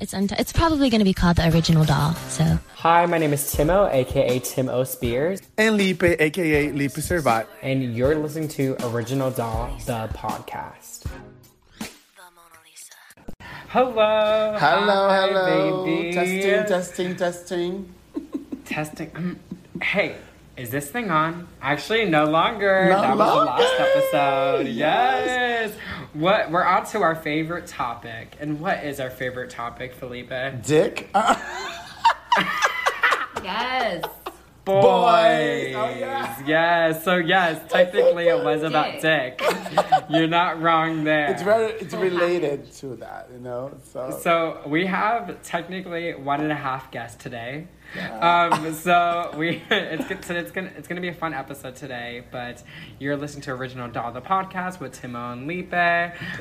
It's un- it's probably going to be called the original doll. So Hi, my name is Timo, aka Tim O. Spears, And Lipe, aka Lipe Servat. and you're listening to Original Doll, the podcast. Hello. Hello, Hi, hello. baby. Testing, testing, testing. Testing. Um, hey, is this thing on? Actually, no longer. No that was the last episode. Yes. Yes. What? We're on to our favorite topic. And what is our favorite topic, Felipe? Dick. Uh, Yes. Boys. Oh, yeah. Yes. So yes, technically it was about dick. You're not wrong there. it's very, it's related to that, you know. So, So we have technically one and a half guests today. Um, so we it's good- so it's gonna it's gonna be a fun episode today. But you're listening to Original Doll the podcast with Timo and Lipe,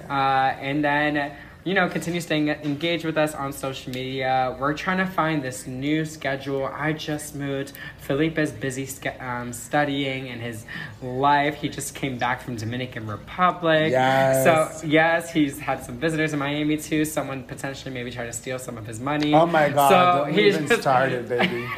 uh, and then you know continue staying engaged with us on social media. We're trying to find this new schedule. I just moved. Felipe is busy um, studying in his life. He just came back from Dominican Republic. Yes. So yes, he's had some visitors in Miami too. Someone potentially maybe tried to steal some of his money. oh my God, So don't he's even just- start it, baby.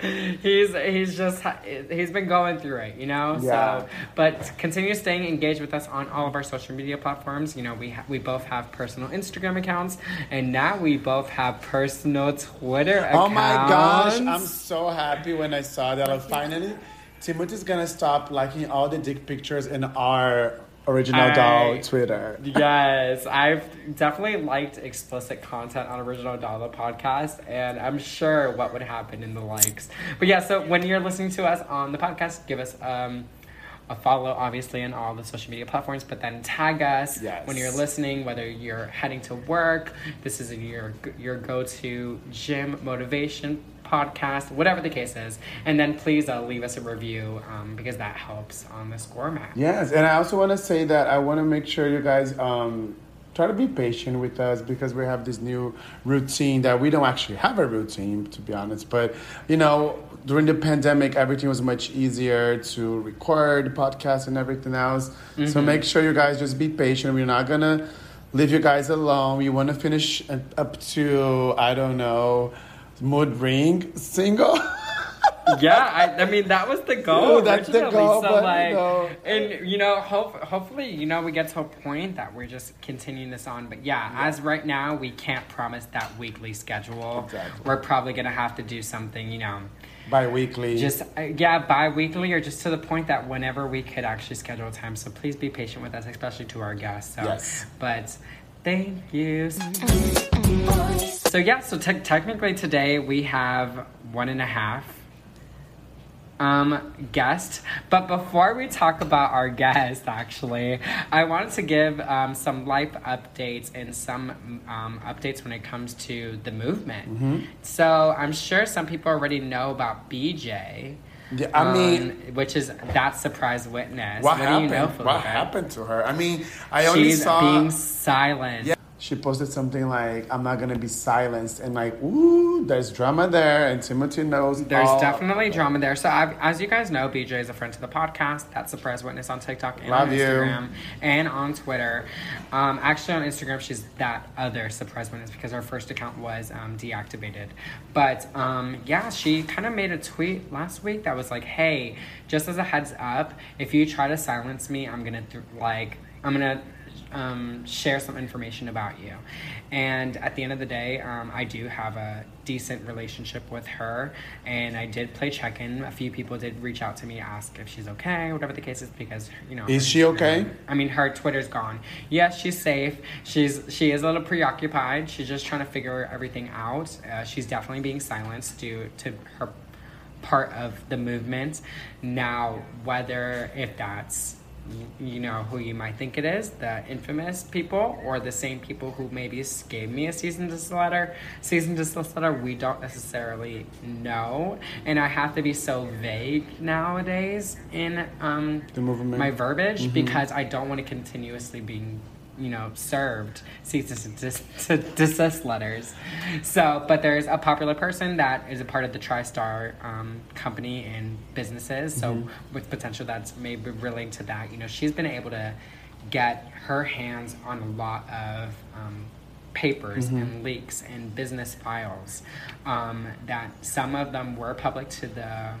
he's he's just he's been going through it, you know. Yeah. So, but continue staying engaged with us on all of our social media platforms. You know, we ha- we both have personal Instagram accounts, and now we both have personal Twitter accounts. Oh my gosh, I'm so happy when I saw that. Like, finally, Timothy's gonna stop liking all the dick pictures in our original I- doll Twitter. yes, I've definitely liked explicit content on Original Dollar podcast, and I'm sure what would happen in the likes. But yeah, so when you're listening to us on the podcast, give us um, a follow, obviously, on all the social media platforms, but then tag us Yes. when you're listening, whether you're heading to work, this is your, your go to gym motivation podcast, whatever the case is. And then please uh, leave us a review um, because that helps on the score map. Yes, and I also want to say that I want to make sure you guys um, try to be patient with us because we have this new routine that we don't actually have a routine, to be honest. But, you know, during the pandemic, everything was much easier to record podcasts and everything else. So make sure you guys just be patient. We're not going to leave you guys alone. We want to finish up to, I don't know, Mood Ring single. yeah, I, I mean that was the goal. Ooh, that's the goal, So but, you like, know. and you know, hope, hopefully, you know, we get to a point that we're just continuing this on. But yeah, as right now, we can't promise that weekly schedule. Exactly. We're probably gonna have to do something, you know, Bi weekly. just uh, yeah, bi-weekly or just to the point that whenever we could actually schedule time. So please be patient with us, especially to our guests. So, Yes. but. Thank you. So yeah, so te- technically today we have one and a half um guest but before we talk about our guest actually i wanted to give um, some life updates and some um, updates when it comes to the movement so i'm sure some people already know about bj Yeah, I mean, um, which is that surprise witness what, do happened? you know what happened to her? I mean, I only she's saw. being silent Yeah. She posted something like, I'm not gonna be silenced. And like, ooh, there's drama there. And Timothy knows. There's definitely drama there. So, I've, as you guys know, BJ is a friend to the podcast. That's Surprise Witness on TikTok and Love on you. Instagram and on Twitter. Um, actually, on Instagram, she's that other Surprise Witness because her first account was um, deactivated. But um, yeah, she kind of made a tweet last week that was like, "Hey, just as a heads up, if you try to silence me, I'm gonna th- like, I'm gonna." Um, share some information about you. And at the end of the day, um, I do have a decent relationship with her, and I did play check in. A few people did reach out to me, ask if she's okay, whatever the case is, because you know. Is her she okay? Instagram- I mean, her Twitter's gone. Yes, she's safe. She's she is a little preoccupied. She's just trying to figure everything out. Uh, she's definitely being silenced due to her part of the movement. Now, whether if that's you know who you might think it is, the infamous people, or the same people who maybe gave me a season to letter, season to letter, we don't necessarily know. And I have to be so vague nowadays in um, The movement. my verbiage because I don't want to continuously be you know, served cease and desist, to desist letters. So, but there's a popular person that is a part of the TriStar um, company and businesses. So, with potential that's maybe relating to that, you know, she's been able to get her hands on a lot of um, papers and leaks and business files um, that some of them were public to the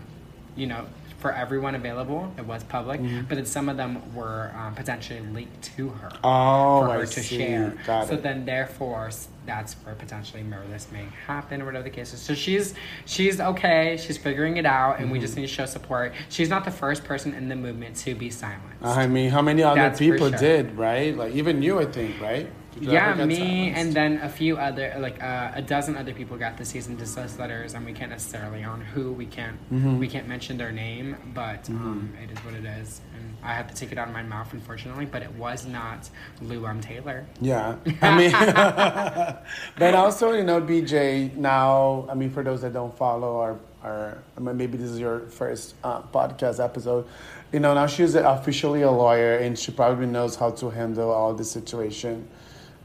you know for everyone available it was public but then some of them were um, potentially linked to her Oh, for I her to see. share Got so it. then therefore that's where potentially murderous may happen or whatever the case is so she's she's okay she's figuring it out and we Mm-hmm. just need to show support she's not the first person in the movement to be silenced I mean, how many other That's people sure. did, right? Like even you, I think, right? Yeah, me and then a few other, like uh, a dozen other people got the cease and desist letters, and we can't necessarily on who we can't Mm-hmm. we can't mention their name, but um, it is what it is, and I had to take it out of my mouth, unfortunately. But it was not Lou M. Taylor. Yeah, I mean, but also you know, BJ. Now, I mean, for those that don't follow our, our I mean, maybe this is your first uh, podcast episode. You know, now she's officially a lawyer, and she probably knows how to handle all this situation,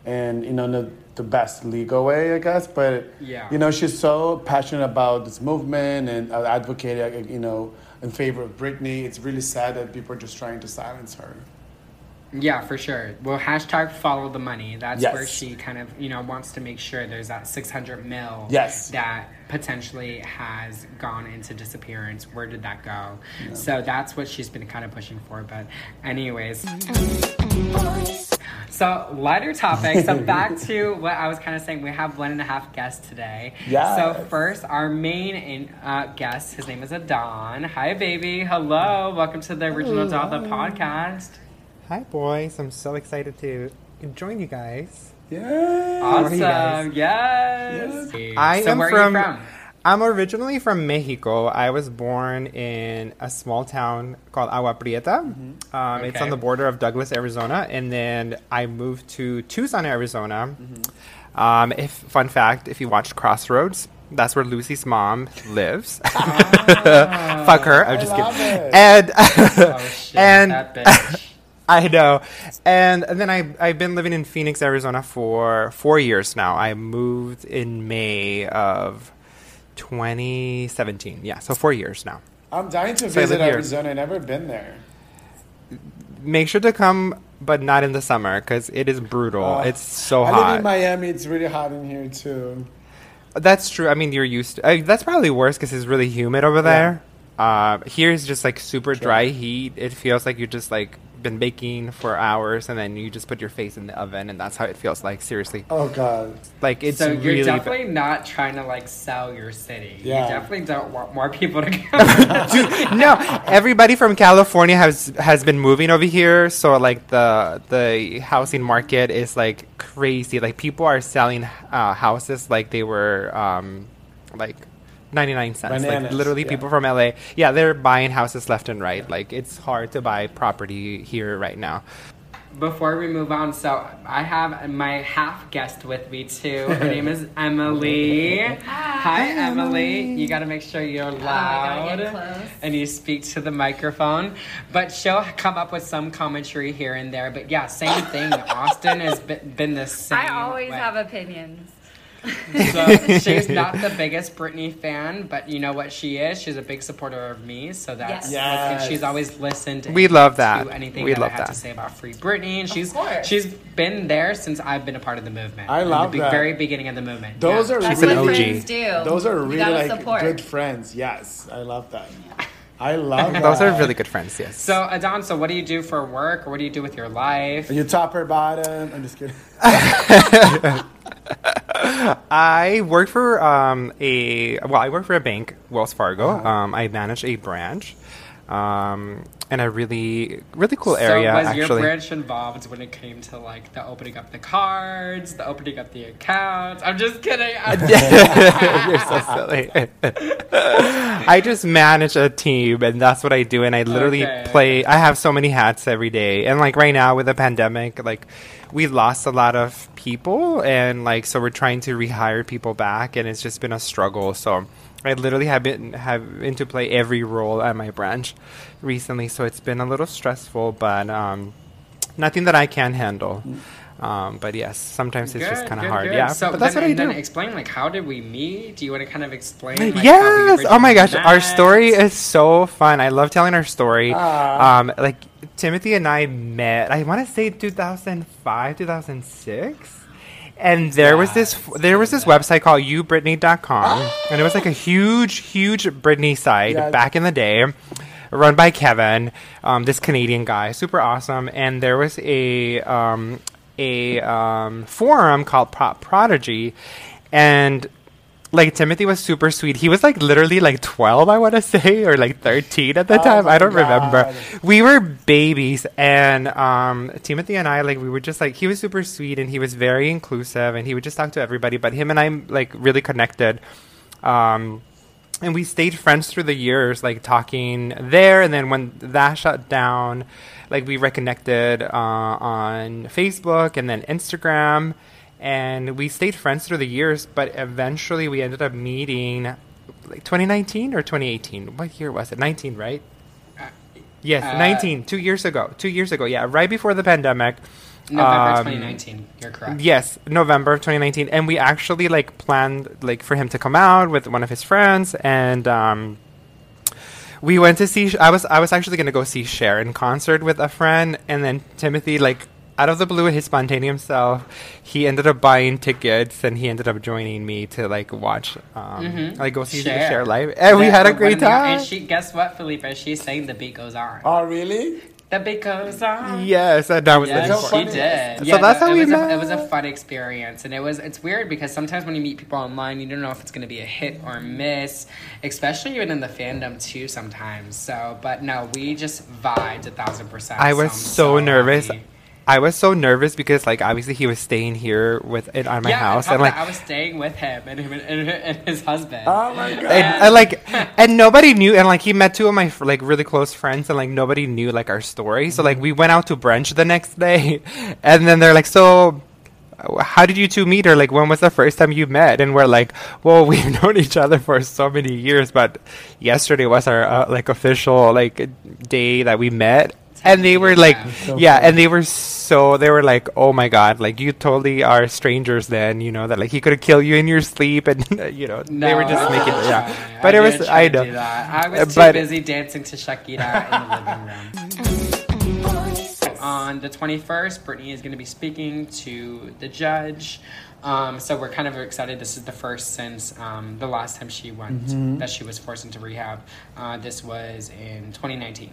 and you know, the, the best legal way, I guess. But Yeah. you know, she's so passionate about this movement and uh, advocating, you know, in favor of Britney. It's really sad that people are just trying to silence her. Yeah, for sure. Well, hashtag follow the money. That's Yes. where she kind of, you know, wants to make sure there's that 600 mil Yes. that potentially has gone into disappearance. Where did that go? So that's what she's been kind of pushing for. But, anyways. So, lighter topic. So, back to what I was kind of saying. We have one and a half guests today. Yes. So, first, our main in, uh, guest, his name is Adon. Hi, baby. Hello. Welcome to the Original Doll, the podcast. Hi, boys. I'm so excited to join you guys. Yeah. are you Awesome. guys? Yes. I so am where from, Are you from? I'm originally from Mexico. I was born in a small town called Agua Prieta. Um, It's Mm-hmm. Okay. on the border of Douglas, Arizona, and then I moved to Tucson, Arizona. Mm-hmm. Um, if fun fact, if you watched Crossroads, that's where Lucy's mom lives. Fuck her. I'm I just love kidding. it. And Oh shit! and that bitch. I know. And, and then I, I've been living in Phoenix, Arizona for four years now. I moved in May of 2017. Yeah, so four years now. I'm dying to So visit. Arizona. I've never been there. Make sure to come, but not in the summer because it is brutal. Uh, it's so hot. I live in Miami. It's really hot in here too. That's true. I mean, you're used to. Uh, that's probably worse because it's really humid over there. Uh, here is just like super dry heat. It feels like you're just like been baking for hours and then you just put your face in the oven and that's how it feels like. Seriously, Oh God. like it's so you're really. ba- definitely not trying to like sell your city. Yeah. You definitely don't want more people to come. Dude, no, everybody from California has has been moving over here, so like the the housing market is like crazy. Like people are selling uh, houses like they were um, like. 99 cents. Bananas, like literally yeah. people from LA. Yeah, they're buying houses left and right. Like it's hard to buy property here right now. Before we move on, so I have my half guest with me too. Her name is Emily. Hi, Emily. You got to make sure you're oh, loud gotta and you speak to the microphone. But she'll come up with some commentary here and there. But yeah, same thing. Austin has been, been the same. I always way. have opinions. So she's not the biggest Britney fan, but you know what she is? She's a big supporter of me, so that's Yes. and she's always listened. We love that. To anything We that love I had to say about Free Britney, and she's she's been there since I've been a part of the movement. I in love the be- that. very beginning of the movement. Those Yeah. are That's really what OG. friends do. those are really like support. good friends. Yes, I love that. I love that. Those are really good friends. Yes. So Adon, so what do you do for work, or what do you do with your life? Are you top or bottom? I'm just kidding. I work for um, a well, I work for a bank, Wells Fargo. Uh-huh. Um, I manage a branch, um, in a really really cool area. so was actually, your branch involved when it came to like the opening up the cards, the opening up the accounts? I'm just kidding. I'm- You're so silly. I just manage a team, and that's what I do. And I literally Okay. play. I have so many hats every day. And like right now with the pandemic, like we lost a lot of people, and like so we're trying to rehire people back, and it's just been a struggle. So I literally have been having to play every role at my branch recently. So it's been a little stressful, but um, nothing that I can handle. Um, but yes, sometimes it's just kind of hard. good. Yeah, So but that's then, what I and do. Then explain like how did we meet? Do you want to kind of explain? Like, how yes. Oh my gosh, originally our story is so fun. I love telling our story. Ah. Um, like Timothy and I met. I want to say 2005, 2006, And there was this there was this website called youbritney.com and it was like a huge huge Britney site Yeah. back in the day run by Kevin, um, this Canadian guy, super awesome. And there was a um, a um, forum called Prop Prodigy, and like Timothy was super sweet. He was like literally like twelve, I want to say, or like thirteen at the Oh time. I don't remember. We were babies, and um, Timothy and I like we were just like he was super sweet and he was very inclusive and he would just talk to everybody. But him and I like really connected. Um, and we stayed friends through the years, like talking there. And then when that shut down, like we reconnected uh, on Facebook and then Instagram, and we stayed friends through the years. But eventually, we ended up meeting, like 2019 or 2018. What year was it? 19, right? Yes, uh, 19. Two years ago. Two years ago. Yeah, right before the pandemic. November Um, 2019. You're correct. Yes, November of 2019, and we actually like planned like for him to come out with one of his friends, and um, we went to see. I was I was actually going to go see Cher in concert with a friend, and then Timothy like. Out of the blue, his spontaneous self, he ended up buying tickets, and he ended up joining me to like watch, um, like go see the Cher. Cher live, and we had a great one- time. And she, guess what, Felipe? She's saying the beat goes on. Oh, really? The beat goes on. yes, and that was Yes, the so she funny. did. So Yeah, that's no, how it we was met. A, it was a fun experience, and it was. It's weird because sometimes when you meet people online, you don't know if it's going to be a hit or miss, especially even in the fandom too. Sometimes. So, but no, we just vibed a thousand percent. I was I'm so, nervous. happy. I was so nervous because like obviously he was staying here with it on my yeah, house and and like I was staying with him and him and, and, and his husband. Oh my god. and, and, like and nobody knew and like he met two of my like really close friends and like nobody knew like our story so like we went out to brunch the next day and then they're like so how did you two meet or like when was the first time you met and we're like well we've known each other for so many years but yesterday was our uh, like official like day that we met and they were like Yeah. So yeah cool. and they were so they were like oh my god like you totally are strangers then you know that like he could kill you in your sleep and you know they were just making didn't yeah try. but I it was didn't try i know do that. I was too But- busy dancing to Shakira in the living room. On the 21st, Britney is going to be speaking to the judge. Um, so we're kind of excited. This is the first since um, the last time she went that she was forced into rehab. Uh, this was in 2019.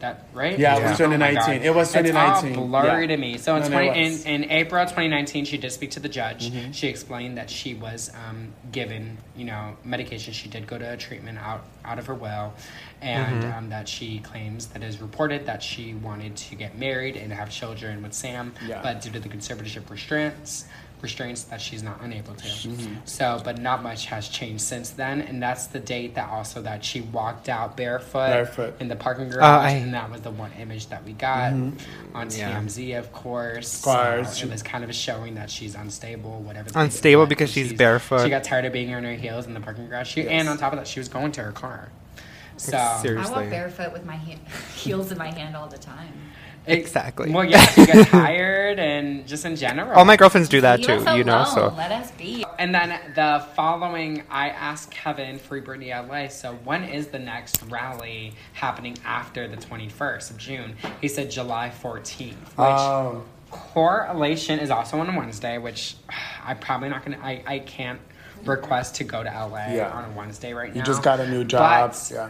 That right? Yeah, it was Oh 2019. God. It was 2019. It's all 2019. blurry Yeah. to me. So in, No, no, 20, in, in April 2019, she did speak to the judge. Mm-hmm. She explained that she was um, given, you know, medication. She did go to a treatment out out of her will, and Mm-hmm. um, that she claims that is reported that she wanted to get married and have children with Sam, Yeah. but due to the conservatorship restraints. Restraints that she's not unable to. Mm-hmm. So, but not much has changed since then, and that's the date that also that she walked out barefoot, Barefoot. in the parking garage, I- and that was the one image that we got on Yeah. TMZ, of course. Of course. So it was kind of showing that she's unstable, whatever. the Unstable was, because and she's barefoot. She got tired of being on her heels in the parking garage. She, And on top of that, she was going to her car. So Seriously. I walk barefoot with my he- heels in my hand all the time. It- Exactly. Well, yeah, you get tired and just in general. all my girlfriends do that Leave too you know so let us be. And then the following, I asked Kevin, Free Britney LA, so when is the next rally happening after the 21st of June? He said July 14th, which Oh, correlation is also on a Wednesday, which I'm probably not going to, I I can't request to go to LA Yeah. on a Wednesday right now. you just got a new job. But- yeah.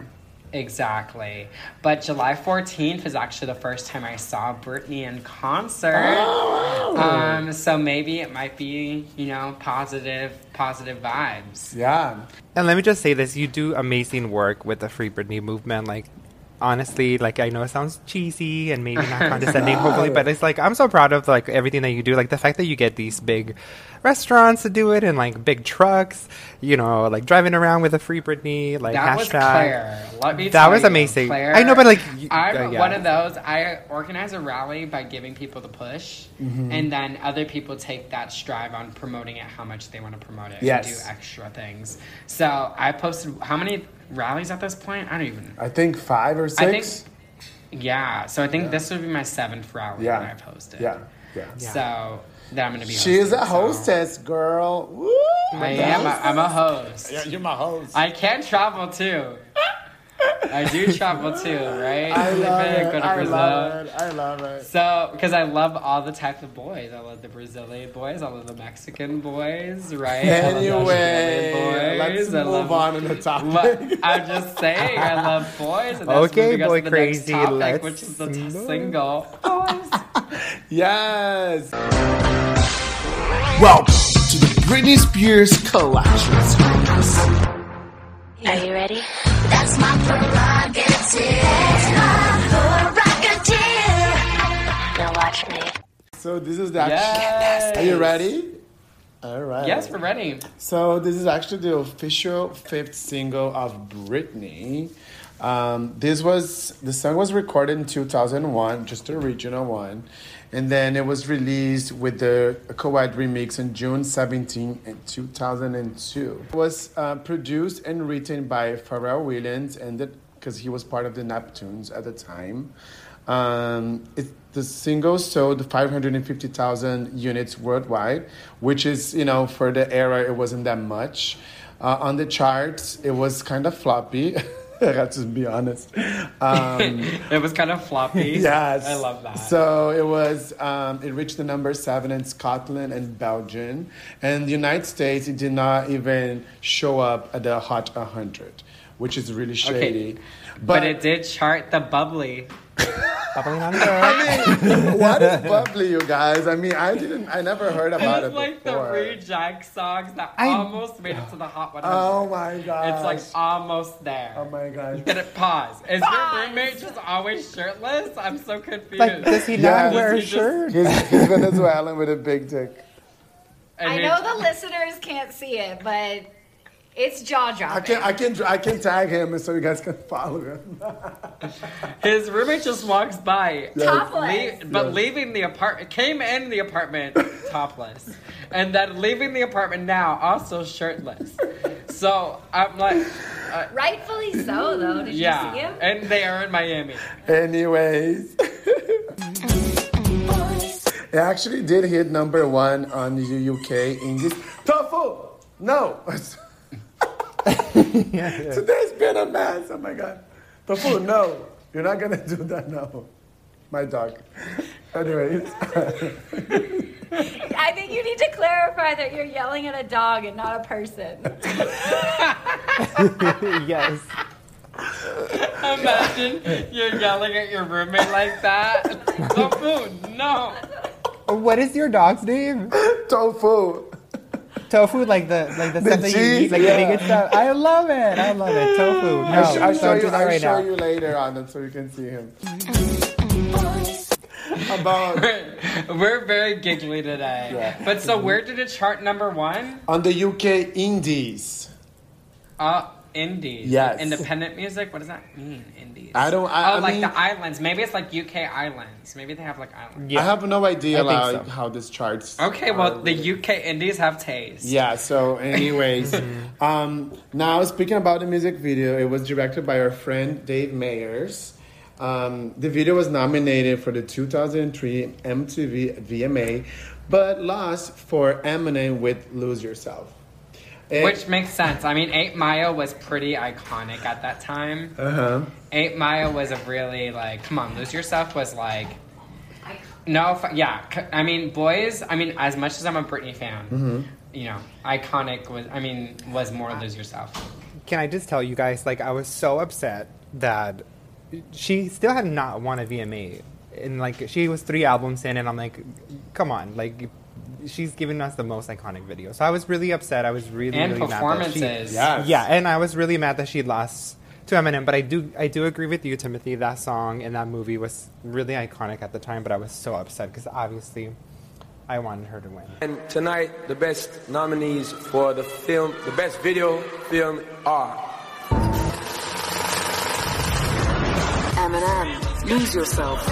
Exactly. But July 14th is actually the first time I saw Britney in concert. Oh. Um, so maybe it might be, you know, positive, positive vibes. Yeah. And let me just say this: you do amazing work with the Free Britney movement. Like, honestly, like I know it sounds cheesy and maybe not condescending, hopefully, but it's like I'm so proud of like everything that you do. Like the fact that you get these big restaurants to do it and like big trucks, you know, like driving around with a Free Britney like that was hashtag. Claire. Let me That was you, amazing. Claire, I know, but, like, y- I'm uh, yeah. one of those. I organize a rally by giving people the push, Mm-hmm. and then other people take that strive on promoting it how much they want to promote it Yes. and do extra things. So I posted how many rallies at this point? I don't even. I think five or six. I think Yeah, so I think this would be my seventh rally Yeah. that I've hosted. yeah. Yeah. So that I'm gonna be. She is hosting, a so- hostess, girl. Woo! I am. A, I'm a host. Yeah, you're my host. I can travel too. I do travel too, right? I love it. Go to I Brazil. love it. I love it. So, because I love all the types of boys. I love the Brazilian boys. I love the Mexican boys, right? I love the Anyway, Australian let's. I move love, on in the topic. I'm just saying, I love boys. And that's Okay, moving boy to the crazy, Next topic, let's which is the t- single. Boys. Yes. Welcome to the Britney Spears collection series. Are you ready? That's my prerogative. That's my prerogative. Now watch me. So this is the actual. Yes. Are you ready? All right. Yes, we're ready. So this is actually the official fifth single of Britney. Um, this was the song was recorded in 2001, just the original one, and then it was released with the co-ed remix on June 17 in 2002. It was uh, produced and written by Pharrell Williams, and because he was part of the Neptunes at the time. Um, it, the single sold 550,000 units worldwide, which is, you know, for the era, it wasn't that much. Uh, on the charts, it was kind of floppy. I have to be honest. Um, It was kind of floppy. yes, I love that. So it was. Um, it reached the number seven in Scotland and Belgium, and the United States. It did not even show up at the Hot 100, which is really shady. but, it did chart the bubbly. Bubbling under. I mean, what is bubbly, you guys? I mean, I didn't. I never heard about it. It's it like before. the reject songs that I- almost made it to the Hot 100. oh my god! It's like almost there. oh my gosh. Did it pause? Is your roommate just always shirtless? I'm so confused. like, does he Yeah. not wear a Does he just- shirt? He's, he's Venezuelan with a big dick. And I know the listeners can't see it, but it's jaw dropping. I dropping. can I can I can tag him so you guys can follow him. His roommate just walks by, Topless. le- but leaving the apartment, came in the apartment topless, and then leaving the apartment now also shirtless. So I'm like, uh, Rightfully so, though. Did you see yeah, him? and they are in Miami. Anyways. It actually did hit number one on the UK Indies. Tofu! No! Today's been a mess. Oh my god. Tofu, no. You're not gonna do that no. My dog. Anyways. I think you need to clarify that you're yelling at a dog and not a person. yes. Imagine you're yelling at your roommate like that. The food, no. What is your dog's name? Tofu. Tofu, like the like the, The stuff that you cheese, eat, like yeah. the vegan stuff. I love it. I love it. Tofu. No, I'll, sh- I'll show you, I'll right show now. you later on it so you can see him. About We're very giggly today. Yeah. But so where did it chart number one? on the UK Indies. Uh, indies. Yes. Independent music. What does that mean? Indies. I don't- I- oh, I like mean- the islands. Maybe it's like UK islands. Maybe they have like islands. Yeah. I have no idea I like, so. how this charts. Okay, are well the. UK indies have taste. Yeah, so anyways, um, now speaking about the music video, it was directed by our friend Dave Meyers. Um, the video was nominated for the 2003 MTV VMA, but lost for Eminem with Lose Yourself. It- Which makes sense. I mean, Eight Mile was pretty iconic at that time. uh-huh. Eight Mile was a really like, come on, Lose Yourself was like, no, f- yeah. c- I mean, boys. I mean, as much as I'm a Britney fan, Mm-hmm. you know, iconic was. I mean, was more Lose Yourself. Can I just tell you guys, like, I was so upset that she still had not won a VMA. And, like, she was three albums in, and I'm like, come on, like, she's given us the most iconic video. So I was really upset. I was really, And really mad that she- performances. Yes. Yeah, and I was really mad that she lost to Eminem. But I do, I do agree with you, Timothy. That song and that movie was really iconic at the time. But I was so upset because obviously, I wanted her to win. And tonight, the best nominees for the film, the best video film are Eminem, Lose Yourself.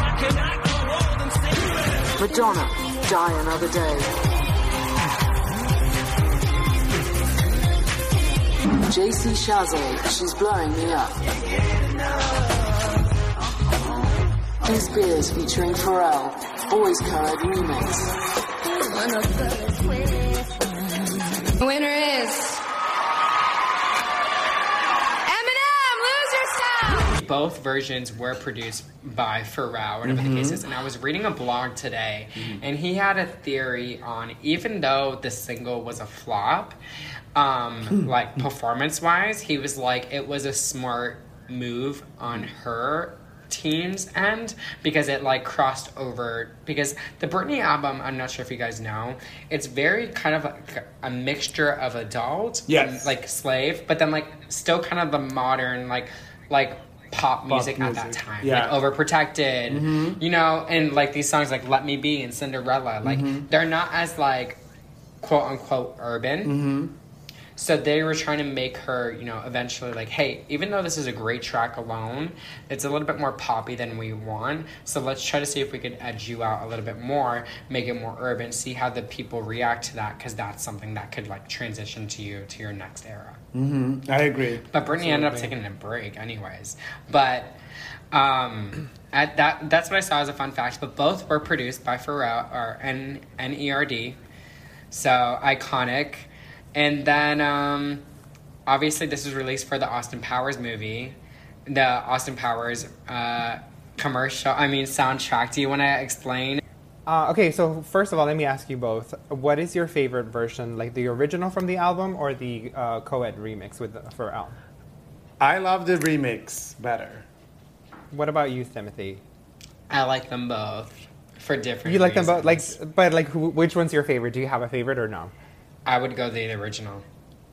Madonna, Die Another Day. JC Chasez, She's Blowing Me Up. Biz Beers featuring Pharrell, Boys Co-ed remix. Winner is Eminem. Lose yourself. believe both versions were produced by Pharrell, whatever the case mm-hmm. is. And I was reading a blog today, mm-hmm. and he had a theory on even though the single was a flop, um, hmm. like performance wise, he was like it was a smart move on her team's end because it like crossed over because the Britney album I'm not sure if you guys know it's very kind of like a mixture of adult Yes. and, like slave but then like still kind of the modern like like pop music, at that time Yeah. like overprotected mm-hmm. you know and like these songs like Let Me Be and Cinderella like mm-hmm. they're not as like quote unquote urban mm-hmm. So they were trying to make her, you know, eventually like, hey, even though this is a great track alone, it's a little bit more poppy than we want. So let's try to see if we could edge you out a little bit more, make it more urban, see how the people react to that, because that's something that could like transition to you to your next era. I agree. But Britney ended up taking a break, anyways. But um, at that that's what I saw as a fun fact. But both were produced by Pharrell or N N E R D, so iconic. And then um, obviously this was released for the Austin Powers movie, the Austin Powers uh, commercial. I mean soundtrack. Do you want to explain? Uh, okay, so first of all, let me ask you both: What is your favorite version, like the original from the album or the uh, co-ed remix with Pharrell? I love the remix better. What about you, Timothy? I like them both for different. You like them both, like, but like, who, which one's your favorite? Do you have a favorite or no? I would go the original.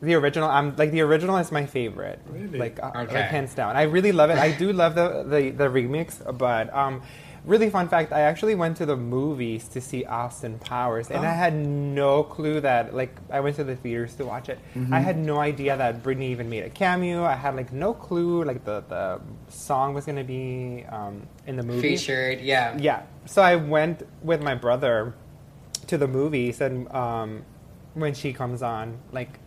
The original, I'm like the original is my favorite, Really? like, uh, Okay. like hands down. I really love it. I do love the the, the remix, but um, really fun fact. I actually went to the movies to see Austin Powers, and I had no clue that like I went to the theaters to watch it. I had no idea that Britney even made a cameo. I had like no clue like the the song was gonna be um, in the movie. Featured, yeah. Yeah. So I went with my brother to the movies, and um, when she comes on, like,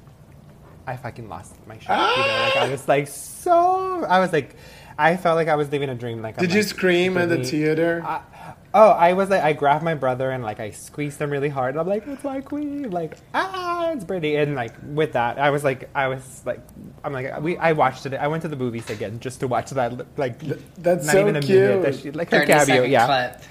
I fucking lost my shit. You know? Like, I was like so. I was like, I felt like I was living a dream. Like, I'm Did you like, scream at the theater? I, oh, I was like, I grabbed my brother and like I squeezed him really hard. And I'm like, it's my queen. Like, ah, it's Britney. And like with that, I was like, I was like, I'm like, we. I watched it. I went to the movies again just to watch that. Like, that's not so even a minute that she like her 30 cameo. Yeah clip.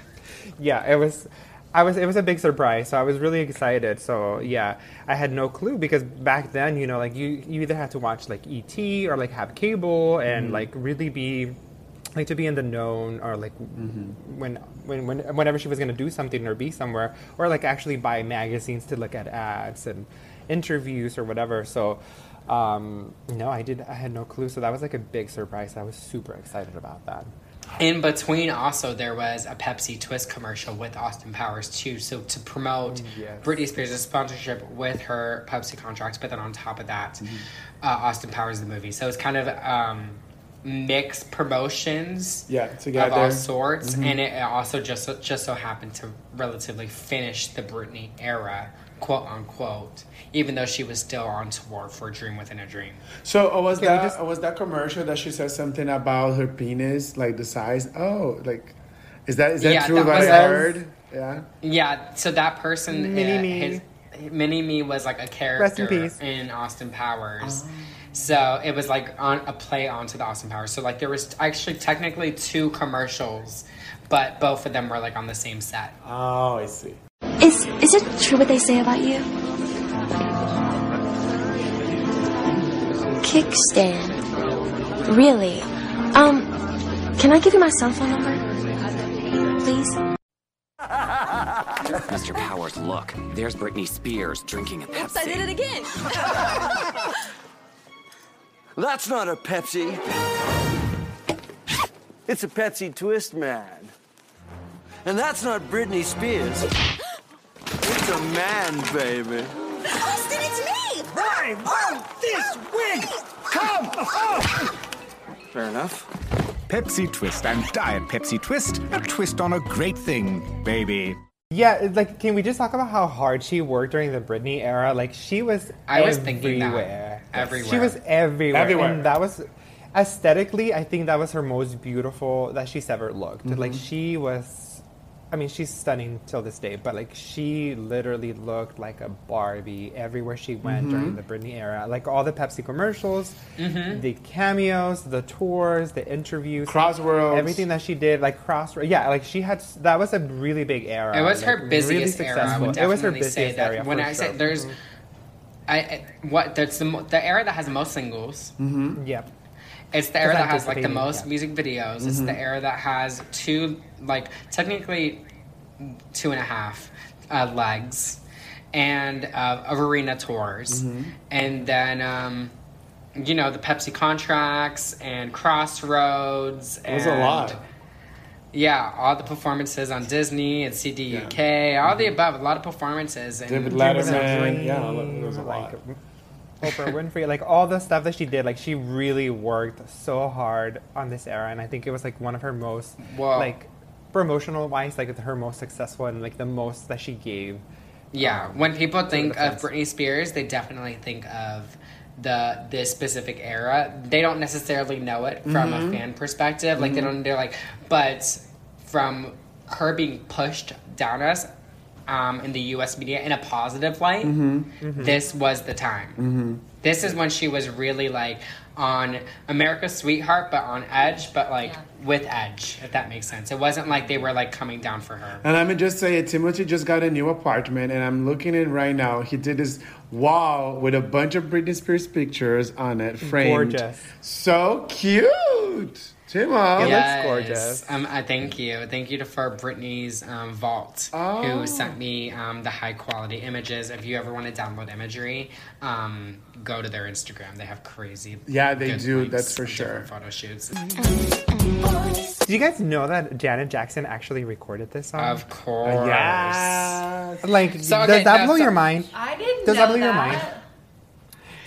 yeah it was i was it was a big surprise so i was really excited. So yeah i had no clue because back then you know like you you either had to watch like et or like have cable and like really be like to be in the known or like when, when when whenever she was going to do something or be somewhere or like actually buy magazines to look at ads and interviews or whatever. So um no i did i had no clue. So that was like a big surprise. I was super excited about that In between, also there was a Pepsi Twist commercial with Austin Powers too. So to promote Yes. Britney Spears' sponsorship with her Pepsi contract, but then on top of that, uh, Austin Powers the movie. So it's kind of um, mixed promotions. Yeah, Of together. all sorts, and it also just so- just so happened to relatively finish the Britney era, quote unquote, even though she was still on tour for Dream Within a Dream. So uh, was Can that just- uh, was that commercial that she said something about her penis, like the size? Oh, like is that is that Yeah, true? that What was- I heard. Yeah. Yeah, so that person, Mini uh, Me. his, Mini Me was like a character in in Austin Powers. So it was like on a play onto the Austin Powers. So like there was actually technically two commercials, but both of them were like on the same set. Oh, I see. Is is it true what they say about you? Kickstand. Really? Um, can I give you my cell phone number? Please? Mr. Powers, look. There's Britney Spears drinking a Pepsi. I did it again. That's not a Pepsi. It's a Pepsi Twist, man. And that's not Britney Spears. It's a man, baby. Austin, it's me! I want this wig! Come! Oh! Fair enough. Pepsi Twist and Diet Pepsi Twist, a twist on a great thing, baby. Yeah, like, can we just talk about how hard she worked during the Britney era? Like, she was I was thinking that. everywhere. Everywhere. She was everywhere. Everywhere. And that was, aesthetically, I think that was her most beautiful that she's ever looked. Mm-hmm. Like, she was I mean, she's stunning till this day, but like she literally looked like a Barbie everywhere she went Mhm. during the Britney era. Like all the Pepsi commercials, Mhm. the cameos, the tours, the interviews, Crossroads. everything that she did, like Crossroads. Yeah, like she had that was a really big era. It was like, her busiest really era. I would successful. It was her say busiest that. area. when I say sure. there's, I, I what that's the the era that has the most singles. Mm-hmm. Yep. It's the era that has like the most yeah. music videos. It's Mhm. the era that has two like technically two and a half uh, legs, and uh, of arena tours, Mhm. and then. Um, you know the Pepsi contracts and Crossroads. It was a lot. Yeah, all the performances on Disney and CD UK, all the above, a lot of performances. And David Dream was a Letterman, yeah, it was a like, lot. Oprah Winfrey, like all the stuff that she did, like she really worked so hard on this era, and I think it was like one of her most, Well- like promotional wise, like her most successful and like the most that she gave. Yeah, um, when people think of. Britney Spears, they definitely think of the this specific era. They don't necessarily know it from Mhm. a fan perspective. Like they Mhm. don't. They're like, but from her being pushed down us um, in the U.S. media in a positive light, Mhm. this was the time. Mm-hmm. This is when she was really like on America's Sweetheart, but on edge, but like with edge, if that makes sense. It wasn't like they were like coming down for her. And let me just say, it Timothy just got a new apartment, and I'm looking in right now. He did this wall with a bunch of Britney Spears pictures on it, framed. Gorgeous. So cute, Timo. It looks gorgeous. Um, I thank you. Thank you to for Britney's um, vault, Oh. who sent me um, the high quality images. If you ever want to download imagery, um, go to their Instagram. They have crazy. Yeah, they good do, links that's for sure. Photo shoots. Do you guys know that Janet Jackson actually recorded this song? Of course. Yeah. Like, So, does that no, blow so- your mind? I didn't Does know that blow your mind?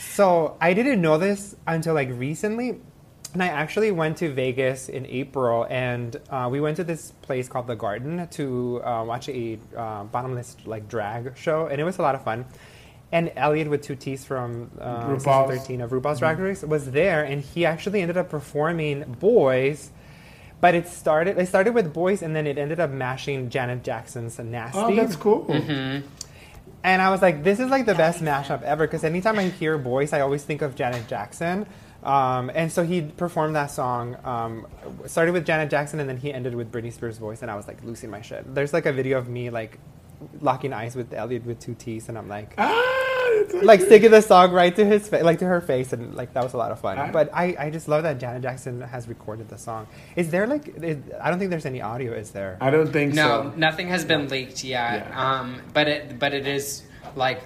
So I didn't know this until like recently, and I actually went to Vegas in April, and uh, we went to this place called the Garden to uh, watch a uh, bottomless like drag show, and it was a lot of fun. And Elliott with two T's from uh, season thirteen of RuPaul's Drag Race was there, and he actually ended up performing boys. But it started. It started with boys, and then it ended up mashing Janet Jackson's "Nasty." Oh, that's cool. And I was like, this is like the best mashup ever because anytime I hear boys, I always think of Janet Jackson. Um, and so he performed that song. Um, started with Janet Jackson and then he ended with Britney Spears' voice, and I was like losing my shit. There's like a video of me like locking eyes with Elliott with two T's, and I'm like, like sticking the song right to his face, like to her face, and like that was a lot of fun. Ah. But I, I just love that Janet Jackson has recorded the song. Is there like, is, I don't think there's any audio, is there? I don't think No, so. No, nothing has been leaked yet. Yeah. Um, but it but it is like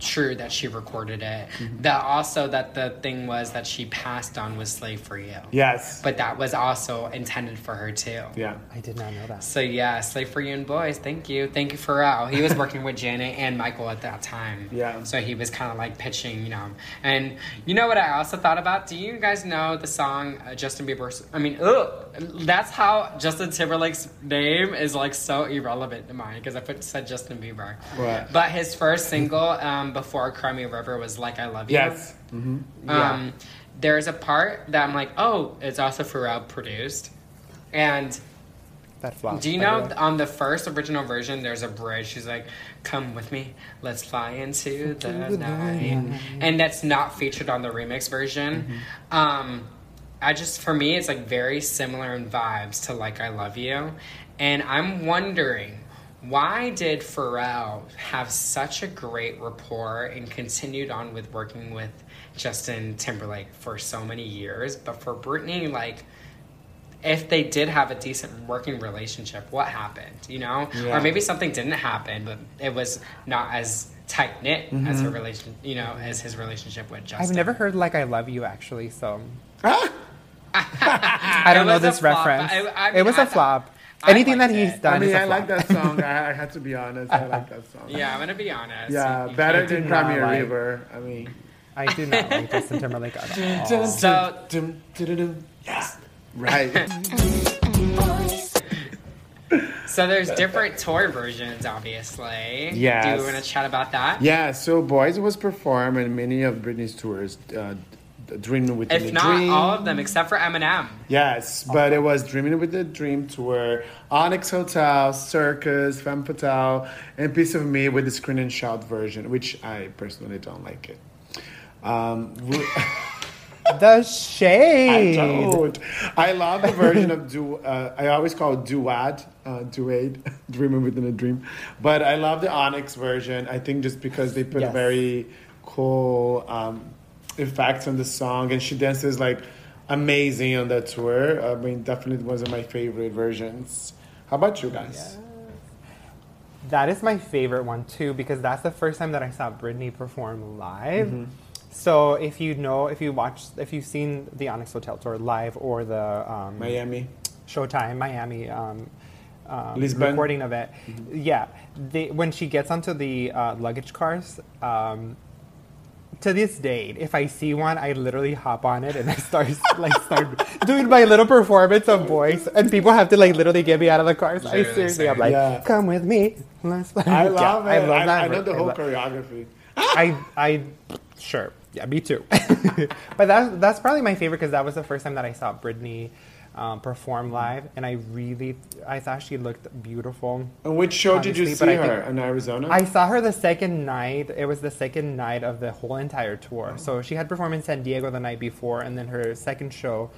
true that she recorded it. Mm-hmm. That also that the thing was that she passed on was "Slave for You." Yes. But that was also intended for her too. Yeah. I did not know that. So yeah, Slave for You and Boys. Thank you, thank you, for Pharrell. He was working with Janet and Michael at that time. Yeah. So he was kind of like pitching, you know. And you know what I also thought about? Do you guys know the song uh, Justin Bieber's? I mean, ugh, that's how Justin Timberlake's name is like so irrelevant to mine because I put said Justin Bieber. What? But his first single um, before Cry Me a River was Like I Love You. Yes. hmm Um, There's a part that I'm like, oh, it's also Pharrell produced. And That flopped. do you by the know on the first original version, there's a bridge. She's like, "Come with me, let's fly into the night," and that's not featured on the remix version. Um, I just, for me, it's like very similar in vibes to "Like I Love You," and I'm wondering. Why did Pharrell have such a great rapport and continued on with working with Justin Timberlake for so many years? But for Britney, like, if they did have a decent working relationship, what happened? You know, Yeah. or maybe something didn't happen, but it was not as tight knit as mm-hmm. her relation, you know, as his relationship with Justin. I've never heard like I love you actually, so! I don't know this flop. reference. I- I it was I a flop. I Anything that he's it. done I mean, is a I like that song. I, I had to be honest. I like that song. Yeah, I'm gonna be honest. Yeah, You better than do Cry not Me a like- River. I mean, I do not like Justin Timberlake at all. So- Dum, dum, dum, dum. yes, right. So there's different tour versions, obviously. Yes. Do you want to chat about that? Yeah, so Boys was performed in many of Britney's tours. Uh, Dreaming Within If a not Dream. all of them, except for Eminem. Yes, but it was Dreaming with a Dream tour, Onyx Hotel, Circus, Femme Fatale, and Piece of Me with the screen and shout version, which I personally don't like it. Um, we- The I don't. I love the version of du. Uh, I always call it duet, uh, duet, dreaming within a dream. But I love the Onyx version. I think just because they put a very cool um, effects on the song, and she dances like amazing on that tour. I mean, definitely one of my favorite versions. How about you guys? That is my favorite one too because that's the first time that I saw Britney perform live. Mm-hmm. So if you know, if you watch, if you've seen the Onyx Hotel tour live or the um, Miami. Showtime Miami um, um, Lisbon. recording of it, yeah, they, when she gets onto the uh, luggage cars. Um, to this date, if I see one, I literally hop on it and I start like start doing my little performance of voice, and people have to like literally get me out of the cars. I seriously, I'm like, Yeah. come with me. Let's I love Yeah, it. I, love that I know the whole lo- choreography. I, I, sure, yeah, me too. but that's that's probably my favorite because that was the first time that I saw Britney um, perform live, and I really, I thought she looked beautiful. And which show did you see her in Arizona? I saw her the second night. It was the second night of the whole entire tour. So she had performed in San Diego the night before, and then her second show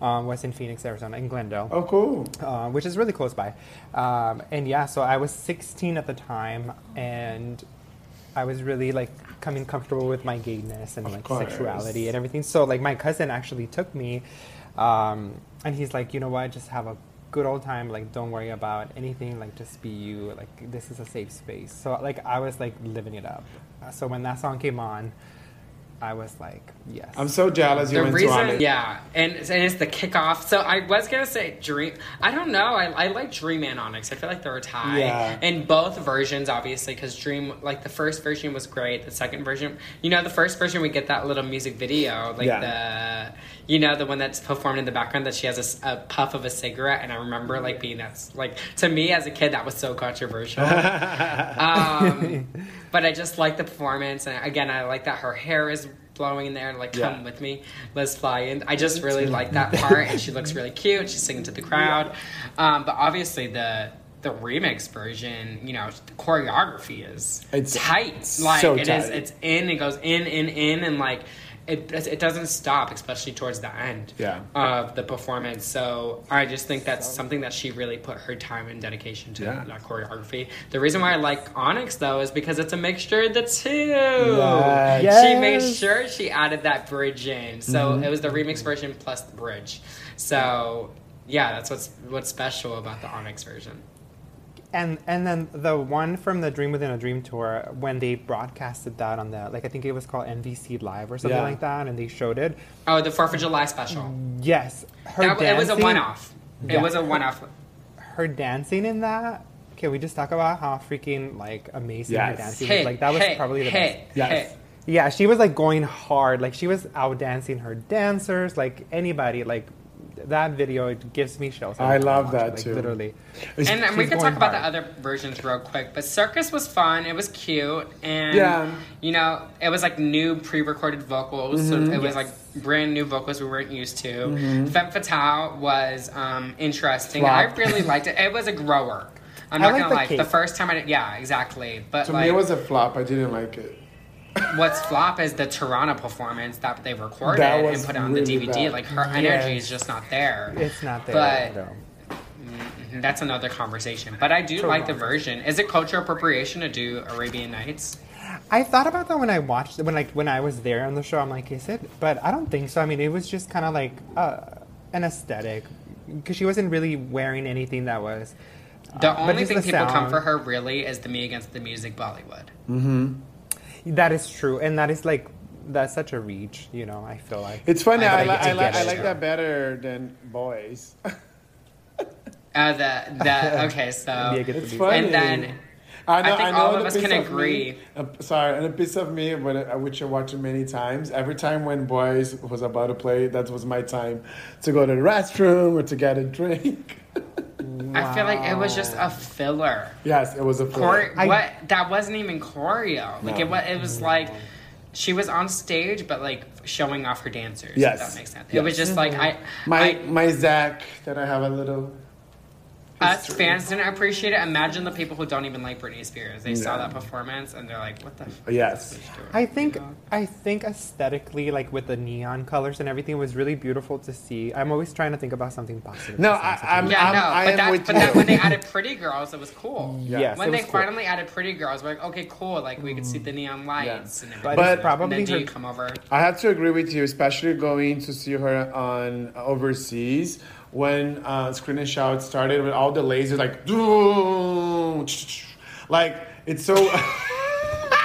um, was in Phoenix, Arizona, in Glendale. oh, cool. uh, which is really close by. Um, and yeah, so I was 16 at the time, and I was really like coming comfortable with my gayness and like course. sexuality and everything. So like my cousin actually took me, um, and he's like, you know what, just have a good old time. Like, don't worry about anything. Like, just be you. Like, this is a safe space. So like, I was like living it up. Uh, So when that song came on, I was like, yes. I'm so jealous you The went reason, Onyx. yeah, and, and it's the kickoff. So I was gonna say Dream. I don't know. I, I like Dream and Onyx. I feel like they're a tie. Yeah. In both versions, obviously, because Dream, like the first version was great. The second version, you know, the first version we get that little music video, like the, you know, the one that's performed in the background that she has a puff of a cigarette, and I remember like being that's like to me as a kid that was so controversial. um, but I just like the performance, and again, I like that her hair is blowing in there. Like, come Yeah. with me, let's fly in. I just really like that part, and she looks really cute. She's singing to the crowd, um, but obviously the the remix version, you know, the choreography is It's tight. Like so it is, tight. it's in. It goes in, in, in, and like. It, it doesn't stop, especially towards the end Yeah. of the performance. So I just think that's something that she really put her time and dedication to Yeah. that choreography. The reason why I like Onyx though is because it's a mixture of the two. Yes. She made sure she added that bridge in. So mm-hmm. it was the remix version plus the bridge. So yeah, that's what's what's special about the Onyx version. And and then the one from the Dream Within a Dream tour when they broadcasted that on the like I think it was called NBC Live or something Yeah. like that, and they showed it. Oh, the Fourth of July special. Yes, her That, it was a one off. Yeah. It was a one off. Her dancing in that. Can we just talk about how freaking like amazing her dancing Hey, was? Like that was hey, probably the hey, best. Yes. hey. Yeah, she was like going hard. Like she was out dancing her dancers. Like anybody. Like that video, it gives me chills. every I love that it, like, too. Literally. And, and we She's can going talk about the other versions real quick. But Circus was fun. It was cute. And, Yeah. you know, it was like new pre recorded vocals. So Mm-hmm. it was Yes. like brand new vocals we weren't used to. Femme Fatale was um, interesting. I really liked it. It was a grower. I'm I not like gonna the lie. The first time I did, yeah, exactly. But To like, me, it was a flop. I didn't like it. What's flop is the Toronto performance that they recorded That and put on the DVD. bad. Like her energy Yes. is just not there. It's not there. But no. Mhm, That's another conversation. But I do like the version. Is it cultural appropriation to do Arabian Nights? I thought about that when I watched when like when I was there on the show. I'm like, is it? But I don't think so. I mean, it was just kind of like uh, an aesthetic because she wasn't really wearing anything that was. The uh, only thing the people come for her really is the Me Against the Music Bollywood. That is true, and that is like that's such a reach. You know, I feel like It's funny. I I, like li- I, li- I like that better than boys. Uh, the the okay, so It's funny. and then I, know, I think know all of the us piece can of agree. Me, uh, sorry, and a piece of me, but, uh, which I watched many times. Every time when boys was about to play, that was my time to go to the restroom or to get a drink. I feel like it was just a filler. yes, it was a Chore- flirt. what that wasn't even choreo. Like No. it was, it was like she was on stage, but like showing off her dancers. Yes. if that makes sense. It was Yes. just like I, My I my Zach that I have a little. Us fans didn't appreciate it. Imagine the people who don't even like Britney Spears. They saw that performance and they're like, "What the?" F- Yes. I think I think aesthetically, like with the neon colors and everything, it was really beautiful to see. I'm always trying to think about something positive. No, I, I'm, people. Yeah, I'm, no, I but am that, with but you. that when they added Pretty Girls, it was cool. Yes, when it they was cool. finally added Pretty Girls, we're like, okay, cool. Like we could see the neon lights and everything. But But- probably and then her- D come over. I have to agree with you, especially going to see her on overseas when uh, Scream and Shout started with all the lasers, like, like it's so.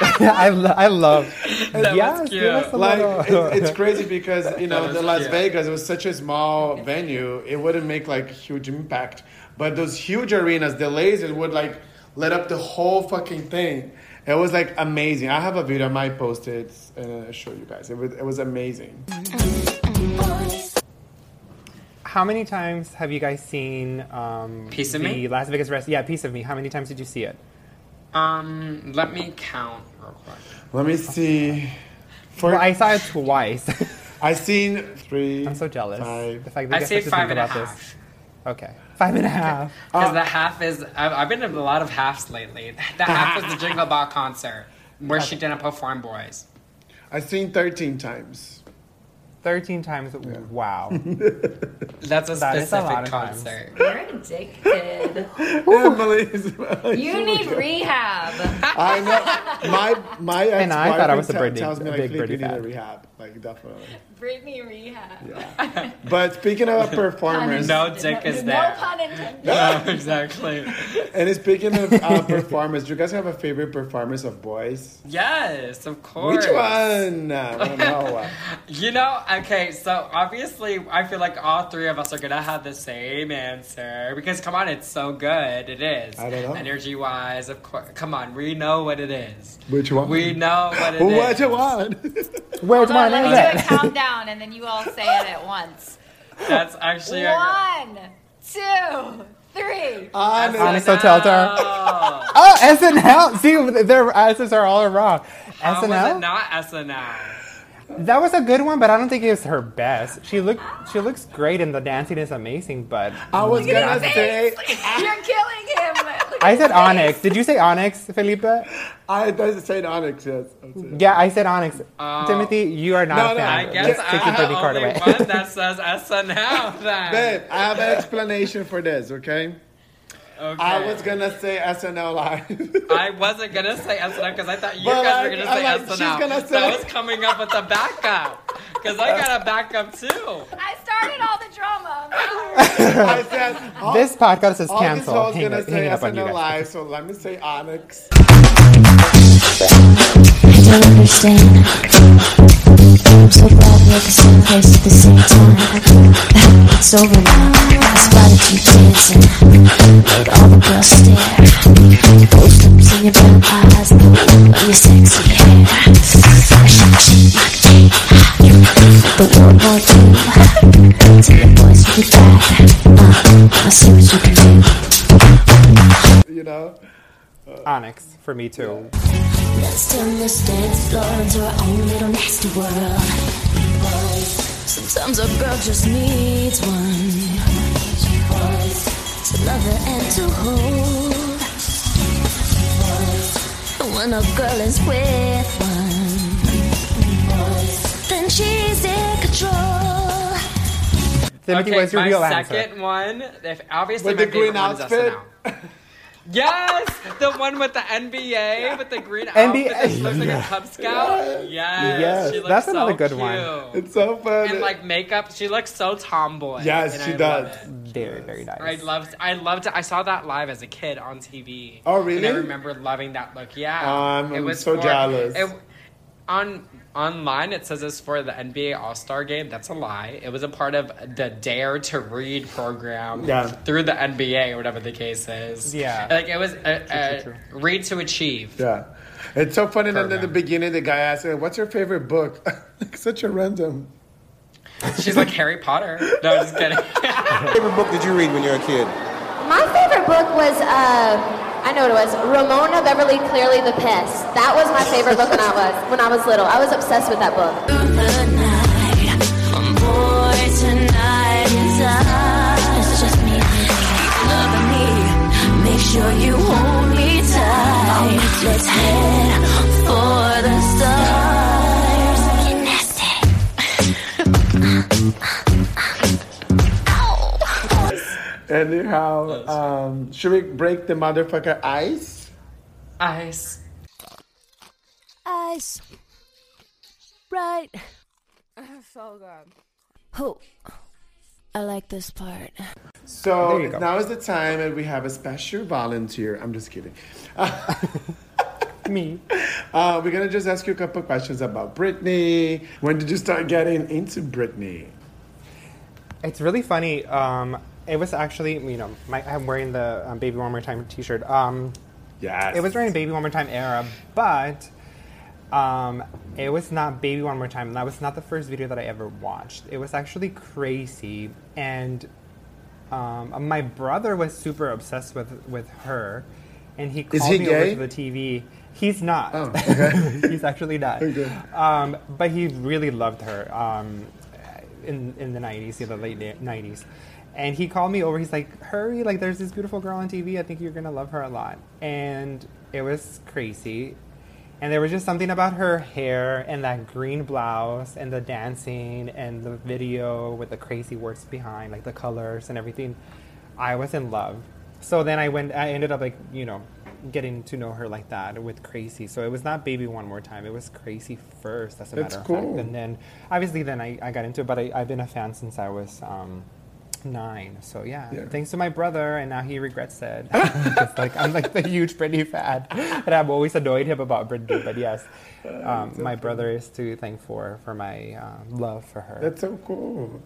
I, lo- I love. That yes, was cute. give us a like little- it, it's crazy because you know the Las cute. Vegas it was such a small venue it wouldn't make like huge impact but those huge arenas the lasers would like lit up the whole fucking thing it was like amazing I have a video I might post it and I'll show you guys it was, it was amazing How many times have you guys seen um, Piece of the Me? Las Vegas Rest? Yeah, Piece of Me. How many times did you see it? Um, let me count real quick. let me see for Well, I saw it twice. I seen three I'm so jealous. five. The fact that I we say get to think five and a about this. Okay, five and a half. Because the half is, I've, I've been in a lot of halves lately. The half was the Jingle Ball concert where she didn't perform boys. I've seen 13 times Thirteen times. Wow. That's a That is a lot specific of times. concert. You're addicted. Emily You need rehab. I know my my ex And I thought I was a Britney- tells me a like big "Flip, you Britney need a fan." rehab like definitely Britney rehab. but speaking of performers No dick is No there. pun intended. No, exactly. And speaking of uh, performers, do you guys have a favorite performance of boys? Yes, of course. Which one? I don't know. You know, okay, so obviously I feel like all three of us are gonna have the same answer because come on, it's so good. It is. I don't know. Energy wise, of course. Come on, we know what it is. Which one? We know what it is. Which one? Which Hold on, one let me is do a it? Countdown and then you all say it at once. That's actually a One, two, three. Onyx. Onyx Hotel Tour. Oh, SNL. See, their answers are all wrong. how was it SNL. not SNL? That was a good one, but I don't think it was her best. She look, she looks great, and the dancing is amazing. But I was gonna say. You're killing him. Look I said Onyx. Did you say Onyx, Felipe? I did say Onyx. Yes. Yeah, I said Onyx. Oh. Timothy, you are not No, a no, fan. I guess Let's I'm take your the Britney card only away. one that says SNL then. Babe, I have an explanation for this. Okay. Okay. I was gonna say SNL live. I wasn't gonna say SNL because I thought you But guys were gonna I'm say like, SNL. she's gonna so I was coming up with a backup because I got a backup too. I started all the drama. I'm sorry. I said all- This podcast is all canceled. hoes Hang gonna it- say hanging up on you SNL live, so let me say Onyx. I don't understand. I'm so glad we're at the same place at the same time. It's over now. I spotted you dancing. Made all the girls stare. Those lips in your brown eyes. On your sexy hair. I should cheat my tape. The world won't do. Tell your boys be back. Uh, I'll see what you can do. You know. Uh, Onyx for me too. Let's turn this dance floor into our own little nasty world. Sometimes a girl just needs one to love her and to hold. And when a girl is with one, then she's in control. Timothy, okay, what's your my real answer? second one, if obviously With my the green favorite is outfit? SNL. Yes, the one with the NBA with the green NBA outfit that looks like a Cub Scout. Yes, Yes, she looks that's so another good cute. one. It's so funny. And like makeup, she looks so tomboy. Yes, and she I does. love it. Very, very nice. I loved, I loved it. I saw that live as a kid on TV. Oh, really? And I remember loving that look. Yeah, Um, I'm so jealous. It, on online, it says it's for the NBA All Star Game. That's a lie. It was a part of the Dare to Read program Yeah. through the NBA or whatever the case is. Yeah. like it was a, a true, Read to Achieve. Yeah. It's so funny that in the beginning the guy asked her, What's your favorite book? such a random. She's like Harry Potter. No, I'm just kidding. Favorite book did you read when you were a kid? My favorite book was uh, I know what it was. Ramona Beverly Cleary the Piss. That was my favorite book when I was when I was little. I was obsessed with that book. Sure you hold me tight. Let's head for the stars. Anyhow, um, should we break the motherfucker ice? Ice. Ice. Right. so good. Oh, I like this part. So There you go. now is the time, and we have a special volunteer. I'm just kidding. Me. Uh, we're gonna just ask you a couple questions about Britney. When did you start getting into Britney? It's really funny. Um, it was actually, you know, my, I'm wearing the um, Baby One More Time t-shirt. Um, yes. It was during Baby One More Time era, but um, it was not Baby One More Time. That was not the first video that I ever watched. It was actually crazy, and um, my brother was super obsessed with with her, and he called he me gay? over to the TV. He's not. Oh, okay. He's actually not. Okay. Um, but he really loved her um, in in the '90s, yeah, the late '90s. And he called me over. He's like, "Hurry! Like, there's this beautiful girl on TV. I think you're gonna love her a lot." And it was crazy. And there was just something about her hair and that green blouse and the dancing and the video with the crazy words behind, like the colors and everything. I was in love. So then I went. I ended up like you know getting to know her like that with Crazy. So it was not Baby One More Time. It was Crazy first, as a That's matter of cool. fact. And then obviously then I, I got into it, but I, I've been a fan since I was um, nine. So yeah, Yeah. thanks to my brother, and now he regrets it. It's like I'm like the huge Britney fan, and I've always annoyed him about Britney. But yes, um, my brother is to thank for for my um, love for her. That's so cool.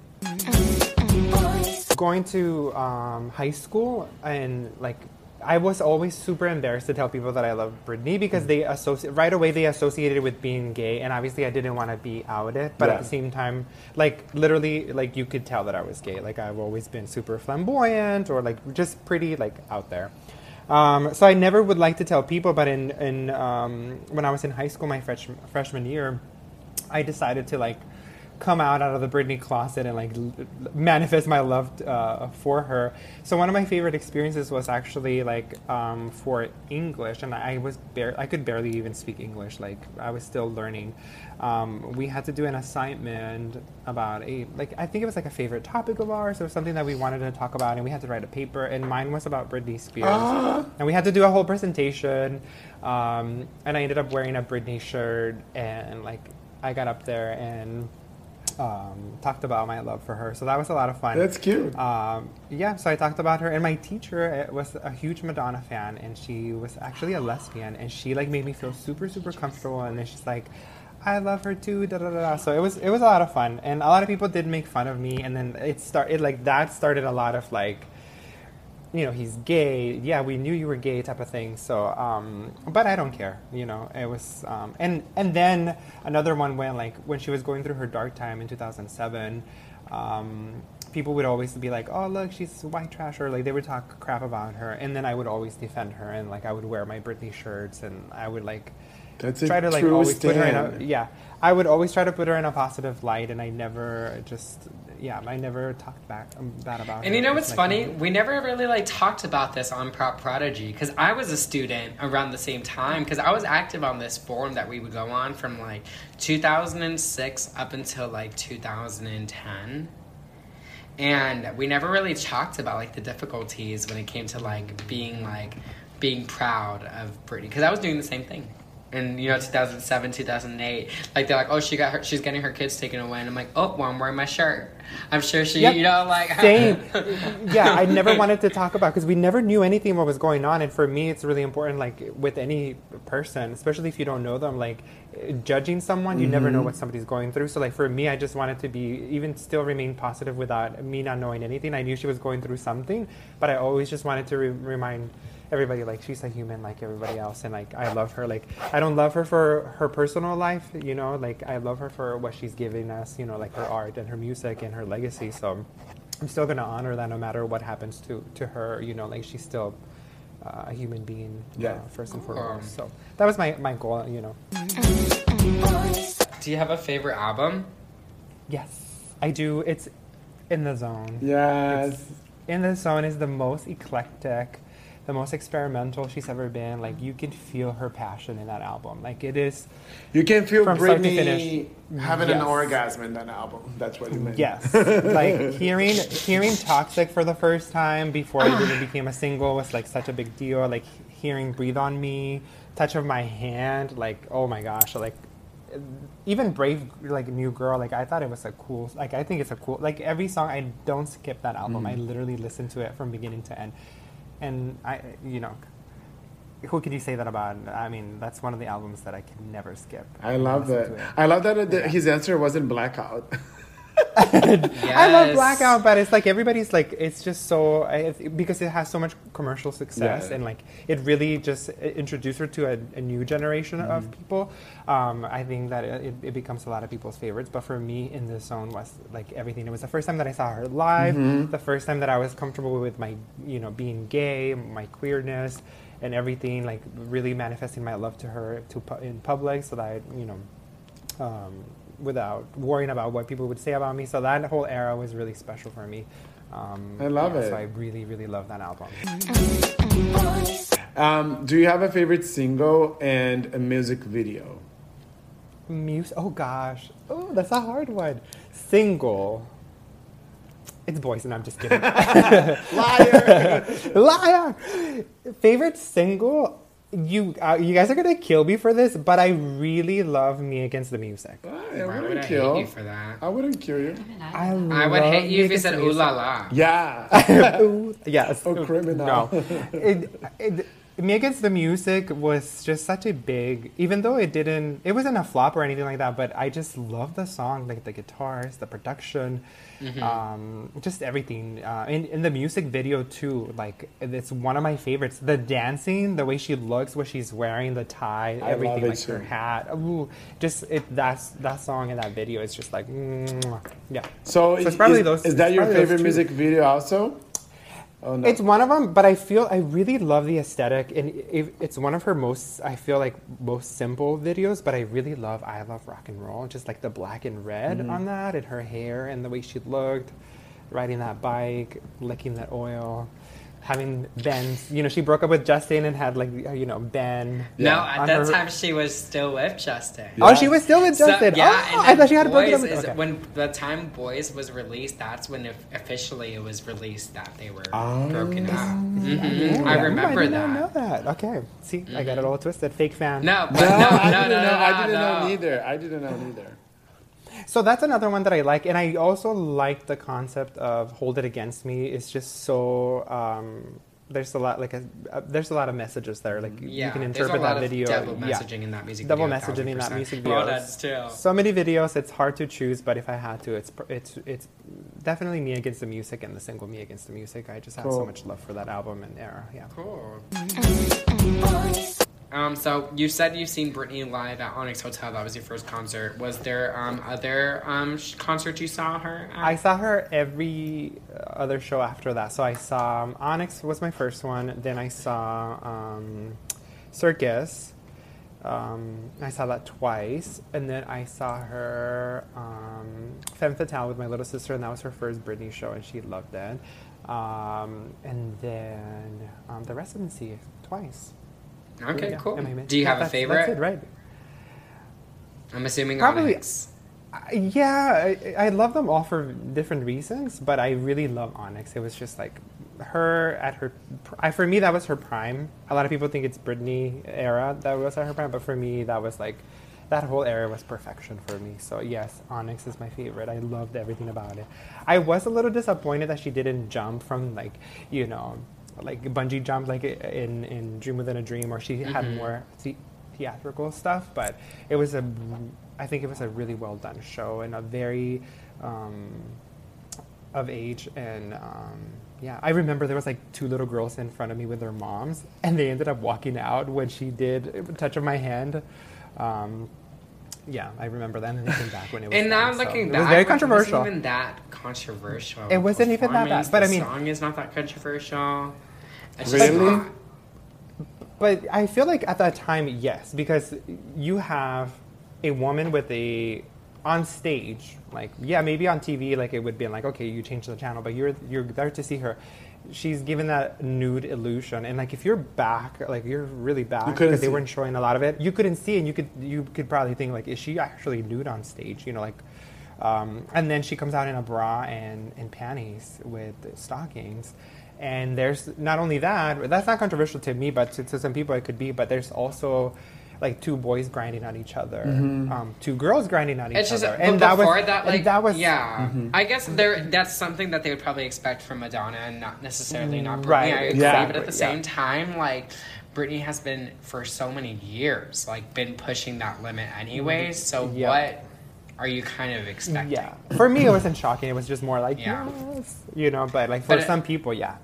Going to um, high school and like I was always super embarrassed to tell people that I love Britney because they associate right away they associated with being gay and obviously I didn't want to be outed but Yeah. at the same time like literally like you could tell that I was gay. Like I've always been super flamboyant or like just pretty like out there. Um, so I never would like to tell people but in in um, when I was in high school my freshman freshman year I decided to like come out out of the Britney closet and like manifest my love uh, for her. So one of my favorite experiences was actually like um, for English, and I was bar- I could barely even speak English. Like I was still learning. Um, we had to do an assignment about a like I think it was like a favorite topic of ours or something that we wanted to talk about, and we had to write a paper. And mine was about Britney Spears, Ah. and we had to do a whole presentation. Um, and I ended up wearing a Britney shirt, and like I got up there and um, talked about my love for her. So that was a lot of fun. That's cute. Um, yeah, so I talked about her, and my teacher uh, was a huge Madonna fan, and she was actually a lesbian, and she like made me feel super, super comfortable. And then she's like, "I love her too." Da da da. da. So it was it was a lot of fun, and a lot of people did make fun of me, and then it started like that started a lot of like you know, he's gay. Yeah, we knew you were gay, type of thing. So, um, but I don't care. You know, it was, um, and and then another one when like when she was going through her dark time in 2007. Um, people would always be like, "Oh, look, she's white trash," or like they would talk crap about her, and then I would always defend her, and like I would wear my Britney shirts, and I would like That's try to like always put her in a yeah. I would always try to put her in a positive light, and I never just yeah, I never talked back um, bad about her. And you know what's like, funny? We never really like talked about this on Prop Prodigy because I was a student around the same time because I was active on this forum that we would go on from like 2006 up until like 2010. And we never really talked about like the difficulties when it came to like being like being proud of Britney because I was doing the same thing. In you know 2007, 2008, like they're like, oh, she got her, she's getting her kids taken away, and I'm like, oh, well, I'm wearing my shirt. I'm sure she, Yep. you know, like Same. yeah, I never wanted to talk about because we never knew anything what was going on, and for me, it's really important. Like with any person, especially if you don't know them, like judging someone, you never know Mhm. what somebody's going through. So, like for me, I just wanted to be even still remain positive without me not knowing anything. I knew she was going through something, but I always just wanted to re- remind everybody like she's a human like everybody else and like i love her like i don't love her for her personal life you know like i love her for what she's giving us you know like her art and her music and her legacy so i'm still going to honor that no matter what happens to to her you know like she's still uh, a human being Yeah. uh, first and Cool. foremost. So that was my, my goal, you know. Do you have a favorite album? Yes, I do. It's in the zone. Yes. In the Zone is the most eclectic, the most experimental she's ever been. Like you can feel her passion in that album. Like it is. You can feel from start to Britney having Yes. an orgasm in that album. That's what you meant. Yes, like hearing hearing "Toxic" for the first time before it even became a single was like such a big deal. Like hearing "Breathe on Me," "Touch of My Hand," like oh my gosh, like even "Brave," like "New Girl," like I thought it was a cool. Like I think it's a cool. Like every song, I don't skip that album. Mhm. I literally listen to it from beginning to end, and I, you know. Who could you say that about? I mean, that's one of the albums that I can never skip. I love that. I love that uh, it- his answer wasn't blackout. I love Blackout, but it's like everybody's like it's just so I- it's- because it has so much commercial success Yeah. and like it really just introduced her to a, a new generation of Mhm. people. Um, I think that it, it becomes a lot of people's favorites. But for me, in this zone was like everything. It was the first time that I saw her live. Mhm. The first time that I was comfortable with my you know being gay, my queerness, and everything. Like really manifesting my love to her to pu- in public, so that I, you know. Um, without worrying about what people would say about me. So that whole era was really special for me. Um, I love yeah, it. So I really, really love that album. Um, do you have a favorite single and a music video? Muse. Oh gosh. Oh, that's a hard one. Single. It's boys, and I'm just kidding. Liar. Liar. Favorite single. You uh, you guys are gonna kill me for this, but I really love Me Against the Music. I Why would wouldn't I kill. hate you for that? I wouldn't kill you. I, I would love hate you Me if you Against said the ooh Music. la la. Yeah. Ooh, yes. Oh, criminal. No. It, it, Me Against the Music was just such a big, even though it didn't, it wasn't a flop or anything like that, but I just love the song, like the guitars, the production, Mhm. um, just everything. Uh, in, in the music video too, like it's one of my favorites. The dancing, the way she looks, what she's wearing, the tie, I everything, like her hat. Ooh, just it, that's, that song and that video is just like, yeah. So, it's is, probably is- those- is that your favorite music video also? Oh no. It's one of them, but I feel I really love the aesthetic, and it, it's one of her most I feel like most simple videos. But I really love I love rock and roll, just like the black and red Mhm. on that, and her hair, and the way she looked, riding that bike, licking that oil, having Ben. You know, she broke up with Justin and had like uh, you know Ben. No, at that her- time she was still with Justin. Oh, she was still with So, Justin. yeah, Oh, and I thought she had broken Boys up with- is- okay. When the time Boys was released, that's when it, officially it was released that they were Oh. broken up. Mm-hmm. Mm-hmm. Yeah, Mhm. I remember did that. not know that. Okay, see, I got it mm-hmm. all twisted. Fake fan. No, but no, no, I no, didn't no, no, I didn't no. know neither. I didn't know neither. So that's another one that I like, and I also like the concept of "Hold It Against Me." It's just so um, there's a lot like a, uh, there's a lot of messages there. Like Yeah, you can there's a interpret lot that of video. double yeah. messaging in that music double video, messaging in that 1000%. music Oh, video. that's too. So many videos. It's hard to choose, but if I had to, it's it's it's definitely me against the music and the single me against the music. I just have so much love for that album and era. Yeah. Cool. Um, so you said you've seen Britney live at Onyx Hotel. That was your first concert. Was there um, other um, sh- concerts you saw her at? I saw her every other show after that. So I saw um, Onyx was my first one. Then I saw um, Circus. Um, I saw that twice, and then I saw her um, Femme Fatale with my little sister, and that was her first Britney show, and she loved it. And then the residency twice. Okay, cool. am I missing- Do you yeah, have a favorite? That's it, right? I'm assuming Probably- Onyx. Uh, yeah, I, I love them all for different reasons, but I really love Onyx. It was just like her at her. I, for me, that was her prime. A lot of people think it's Britney era that was at her prime, but for me, that was like that whole era was perfection for me. So yes, Onyx is my favorite. I loved everything about it. I was a little disappointed that she didn't jump from like you know like bungee jump like in in Dream Within a Dream, or she had Mhm. more the- theatrical stuff. But it was a I think it was a really well done show and a very um, of age and. Um, yeah, I remember there was like two little girls in front of me with their moms, and they ended up walking out when she did touch of my hand. Um, yeah, I remember that, and then they came back when it was. And now done, so looking it back, was very controversial. it controversial. wasn't even that controversial. It wasn't even that bad, performance. but I the mean- song is not that controversial. It's Really? Just not, but I feel like at that time, yes, because you have a woman with a on stage, like yeah, maybe on TV, like it would be like okay, you change the channel, but you're you're there to see her. She's given that nude illusion, and like if you're back, like you're really back because they weren't showing a lot of it. You couldn't see, and you could you could probably think like, is she actually nude on stage? You know, like. Um, and then she comes out in a bra and, and panties with stockings. And there's not only that, that's not controversial to me, but to, to some people it could be. But there's also like two boys grinding on each other, Mhm. um, two girls grinding on each It's just, other. but before that, and like, that was yeah. Mhm. I guess there that's something that they would probably expect from Madonna, and not necessarily not Britney. Right, I agree, exactly, but at the yeah. same time, like. Britney has been for so many years, like been pushing that limit anyways. So Yeah. what are you kind of expecting? Yeah. For me, it wasn't shocking. It was just more like, Yeah. yes, you know. But like for But it- some people, yeah.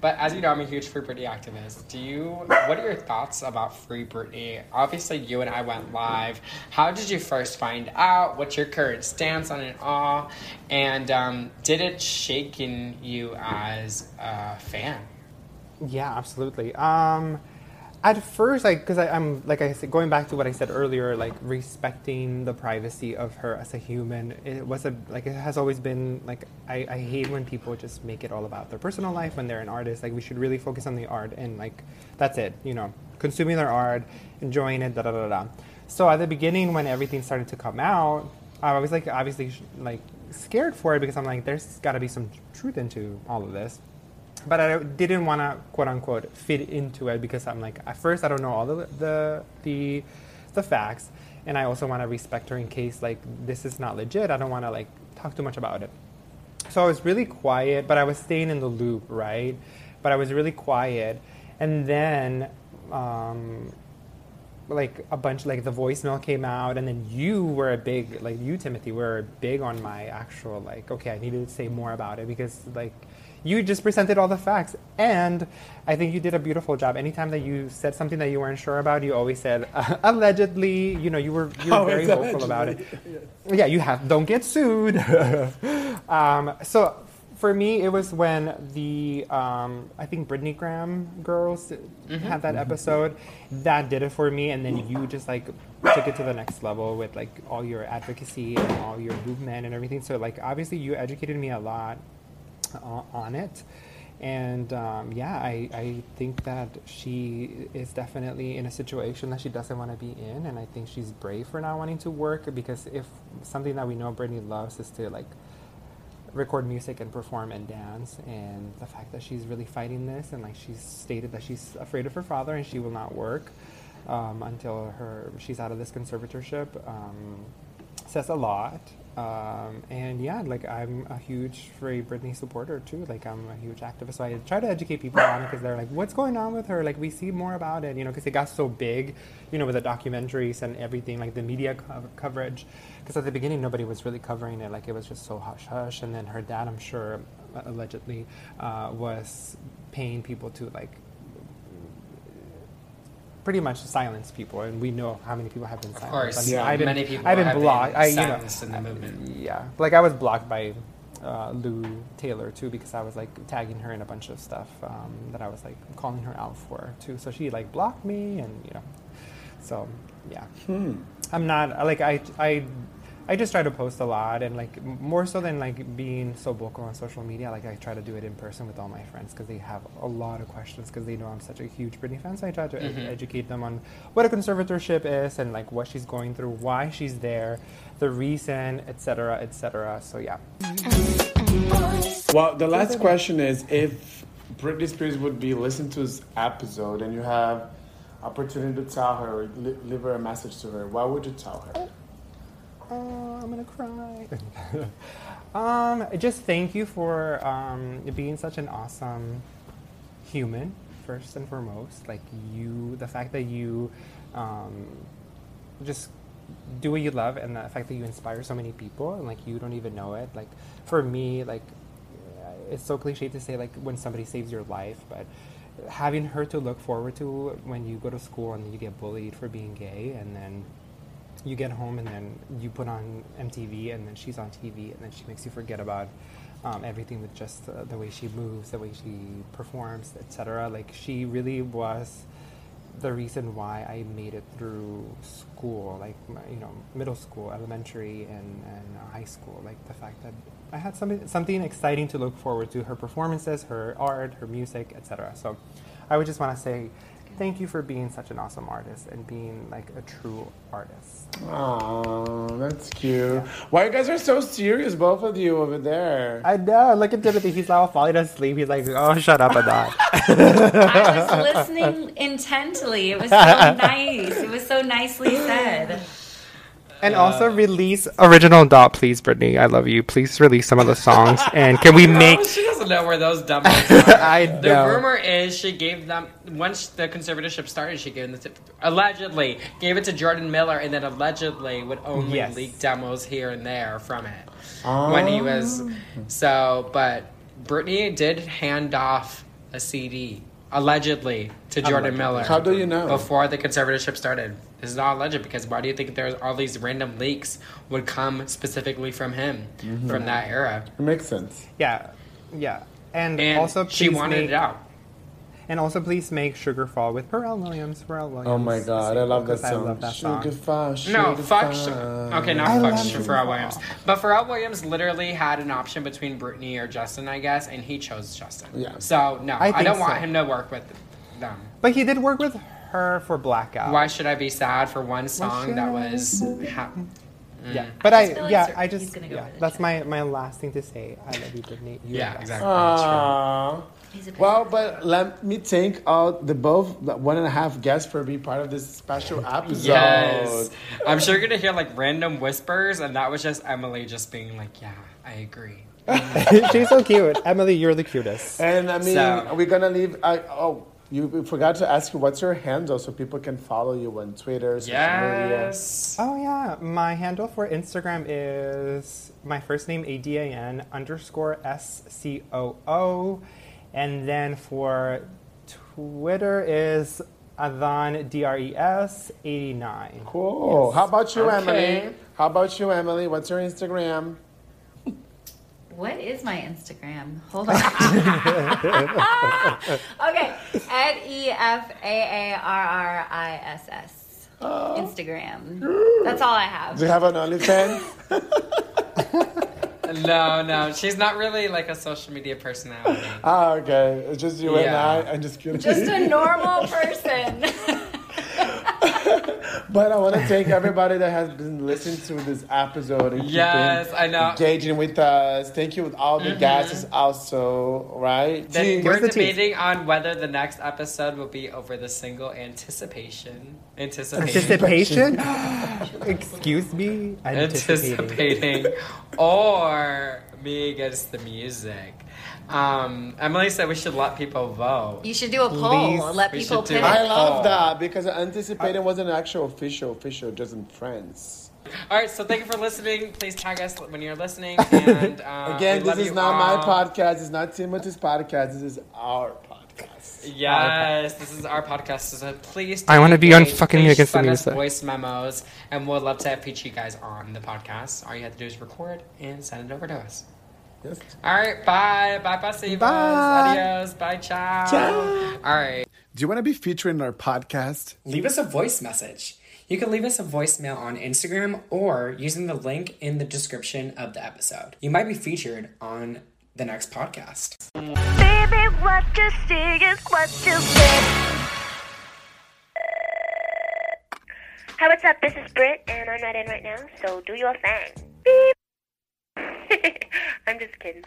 But as you know, I'm a huge Free Britney activist. Do you? What are your thoughts about Free Britney? Obviously, you and I went live. How did you first find out? What's your current stance on it all? And um, did it shake in you as a fan? Yeah, absolutely. Um, at first, like, because I'm like I said, going back to what I said earlier, like respecting the privacy of her as a human. It was a like it has always been like I, I hate when people just make it all about their personal life when they're an artist. Like we should really focus on the art and like that's it. You know, consuming their art, enjoying it, da da da da. So at the beginning, when everything started to come out, I was like obviously like scared for it because I'm like, there's got to be some truth into all of this but I didn't want to quote unquote fit into it because I'm like at first I don't know all the the the, the facts, and I also want to respect her in case like this is not legit. I don't want to like talk too much about it. So I was really quiet, but I was staying in the loop, right? But I was really quiet, and then. Um, like a bunch like the voicemail came out and then you were a big like you timothy were big on my actual like okay i needed to say more about it because like you just presented all the facts. And i think you did a beautiful job. Anytime that you said something that you weren't sure about you always said uh, allegedly you know you were you were Oh, very it's vocal about it. allegedly. yeah you have don't get sued. Um, so for me it was when the um, i think Britney Gram girls Mhm. had that Mhm. episode. That did it for me. And then you just like took it to the next level with like all your advocacy and all your movement and everything. So like obviously you educated me a lot on it. And um, yeah I, I think that she is definitely in a situation that she doesn't want to be in and i think she's brave for not wanting to work because if something that we know Britney loves is to like record music and perform and dance and the fact that she's really fighting this and like she's stated that she's afraid of her father and she will not work um, until her she's out of this conservatorship um, says a lot um, and yeah like i'm a huge free britney supporter too like i'm a huge activist so i try to educate people on it because they're like what's going on with her? Like we see more about it you know because it got so big you know with the documentaries and everything like the media co- coverage. Because at the beginning nobody was really covering it like it was just so hush hush and then her dad i'm sure allegedly uh, was paying people to like pretty much silence people and we know how many people have been silenced Of course, I mean, yeah, I've been, many people I've been have been blocked I, you know, silenced in the movement. yeah like i was blocked by uh, Lou Taylor too because I was like tagging her in a bunch of stuff um, that I was like calling her out for too. So she like blocked me and you know, so yeah. Hmm. I'm not like I I I just try to post a lot and like more so than like being so vocal on social media. Like I try to do it in person with all my friends because they have a lot of questions because they know I'm such a huge Britney fan. So I try to ed- Mhm. educate them on what a conservatorship is and like what she's going through, why she's there, the reason, etc., etc. So yeah. Well, the last question is if Britney Spears would be listening to this episode and you have opportunity to tell her or li- leave her a message to her, what would you tell her? Oh, I'm gonna cry. um, just thank you for um, being such an awesome human, first and foremost. Like you, the fact that you um, just do what you love, and the fact that you inspire so many people, and like you don't even know it. Like for me, like it's so cliche to say like when somebody saves your life, but having her to look forward to when you go to school and you get bullied for being gay, and then you get home and then you put on MTV and then she's on TV and then she makes you forget about um, everything with just uh, the way she moves, the way she performs, etc. Like she really was the reason why I made it through school, like you know, middle school, elementary, and, and high school. Like the fact that I had something something exciting to look forward to. Her performances, her art, her music, etc. So, I would just want to say thank you for being such an awesome artist and being like a true artist. Oh, that's cute. Why you guys are so serious, both of you over there? I know. Look at Timothy. He's now falling asleep. He's like, "Oh, shut up, Adan." I was listening intently. It was so nice. It was so nicely said. And also release Original Doll, please, Britney. I love you. Please release some of the songs. And can we make? she doesn't know where those demos are. I The know. rumor is she gave them once the conservatorship started. She gave them the, allegedly gave it to Jordan Miller, and then allegedly would only Yes. leak demos here and there from it when he was. Oh. So, but Britney did hand off a CD allegedly to Jordan Allegedly. Miller. How do you know? Before the conservatorship started. This is not alleged because why do you think there's all these random leaks would come specifically from him Mhm. from that era? It makes sense. Yeah, yeah. And, And also, she please wanted make- it out. And also, please make Sugar Fall with Pharrell Williams. Pharrell Williams. Oh my god, I love that because I love that song. Sugar Fall, No, fuck. Fall. Sh- okay, I not fuck love Sh- Sugar Pharrell Williams. But Pharrell Williams literally had an option between Britney or Justin, I guess, and he chose Justin. Yeah. So no, I I, don't want him to work with them. But he did work with her for Blackout. Why should I be sad for one song that was? Ha- Yeah, Mm. but I I, like yeah, I just gonna go yeah, with the that's my my last thing to say. I love you, Britney. You're Yeah, exactly. Aww. Well, but let me thank all the both the one and a half guests for being part of this special episode. Yes. I'm sure you're gonna hear like random whispers, and that was just Emily just being like, "Yeah, I agree." She's so cute. Emily, you're the cutest. And I mean, So- we're gonna leave. I, oh, you forgot to ask you what's your handle so people can follow you on Twitter, social media. Yes. Oh yeah, my handle for Instagram is my first name A D A N underscore S C O O, and then for Twitter is Adhan D R E S eighty nine. Cool. How about you, Okay. Emily? How about you, Emily? What's your Instagram? What is my Instagram? Hold on. okay. At E F A A R R I S S. Instagram. That's all I have. Do you have an OnlyFans? No, no, she's not really like a social media personality. Ah, okay. It's just you and Yeah. I. I'm just kidding. Just a normal person. But I want to thank everybody that has been listening to this episode and Yes, I know. engaging with us. Thank you with all the Mhm. guests also, right? Then we're the tease. debating on whether the next episode will be over the single anticipation. Anticipation. Anticipation? Excuse me? Anticipating. Anticipating. or me against the music. Um, Emily said we should let people vote. You should do a poll. Please. Let We people should do pick. it. I love that because anticipating wasn't an actual official, official, just in friends. All right, so thank you for listening. Please tag us when you're listening. And uh, Again, we this love is you not my all. podcast. It's not Timothy's podcast. This is our podcast. Yes, this is our podcast. So please. I wanna be on it. fucking Me Please Against the send us Music. voice memos, and we'll love to feature you guys on the podcast. All you have to do is record and send it over to us. Yes. All right, bye, bye, bye, Bye. adios, bye, ciao. Ciao. All right, Do you want to be featured in our podcast? leave us a voice message. You can leave us a voicemail on Instagram or using the link in the description of the episode. You might be featured on the next podcast. Baby, what you see is what you get. Hi, what's up? This is Britt, and I'm not in right now, so do your thing. Beep. I'm just kidding.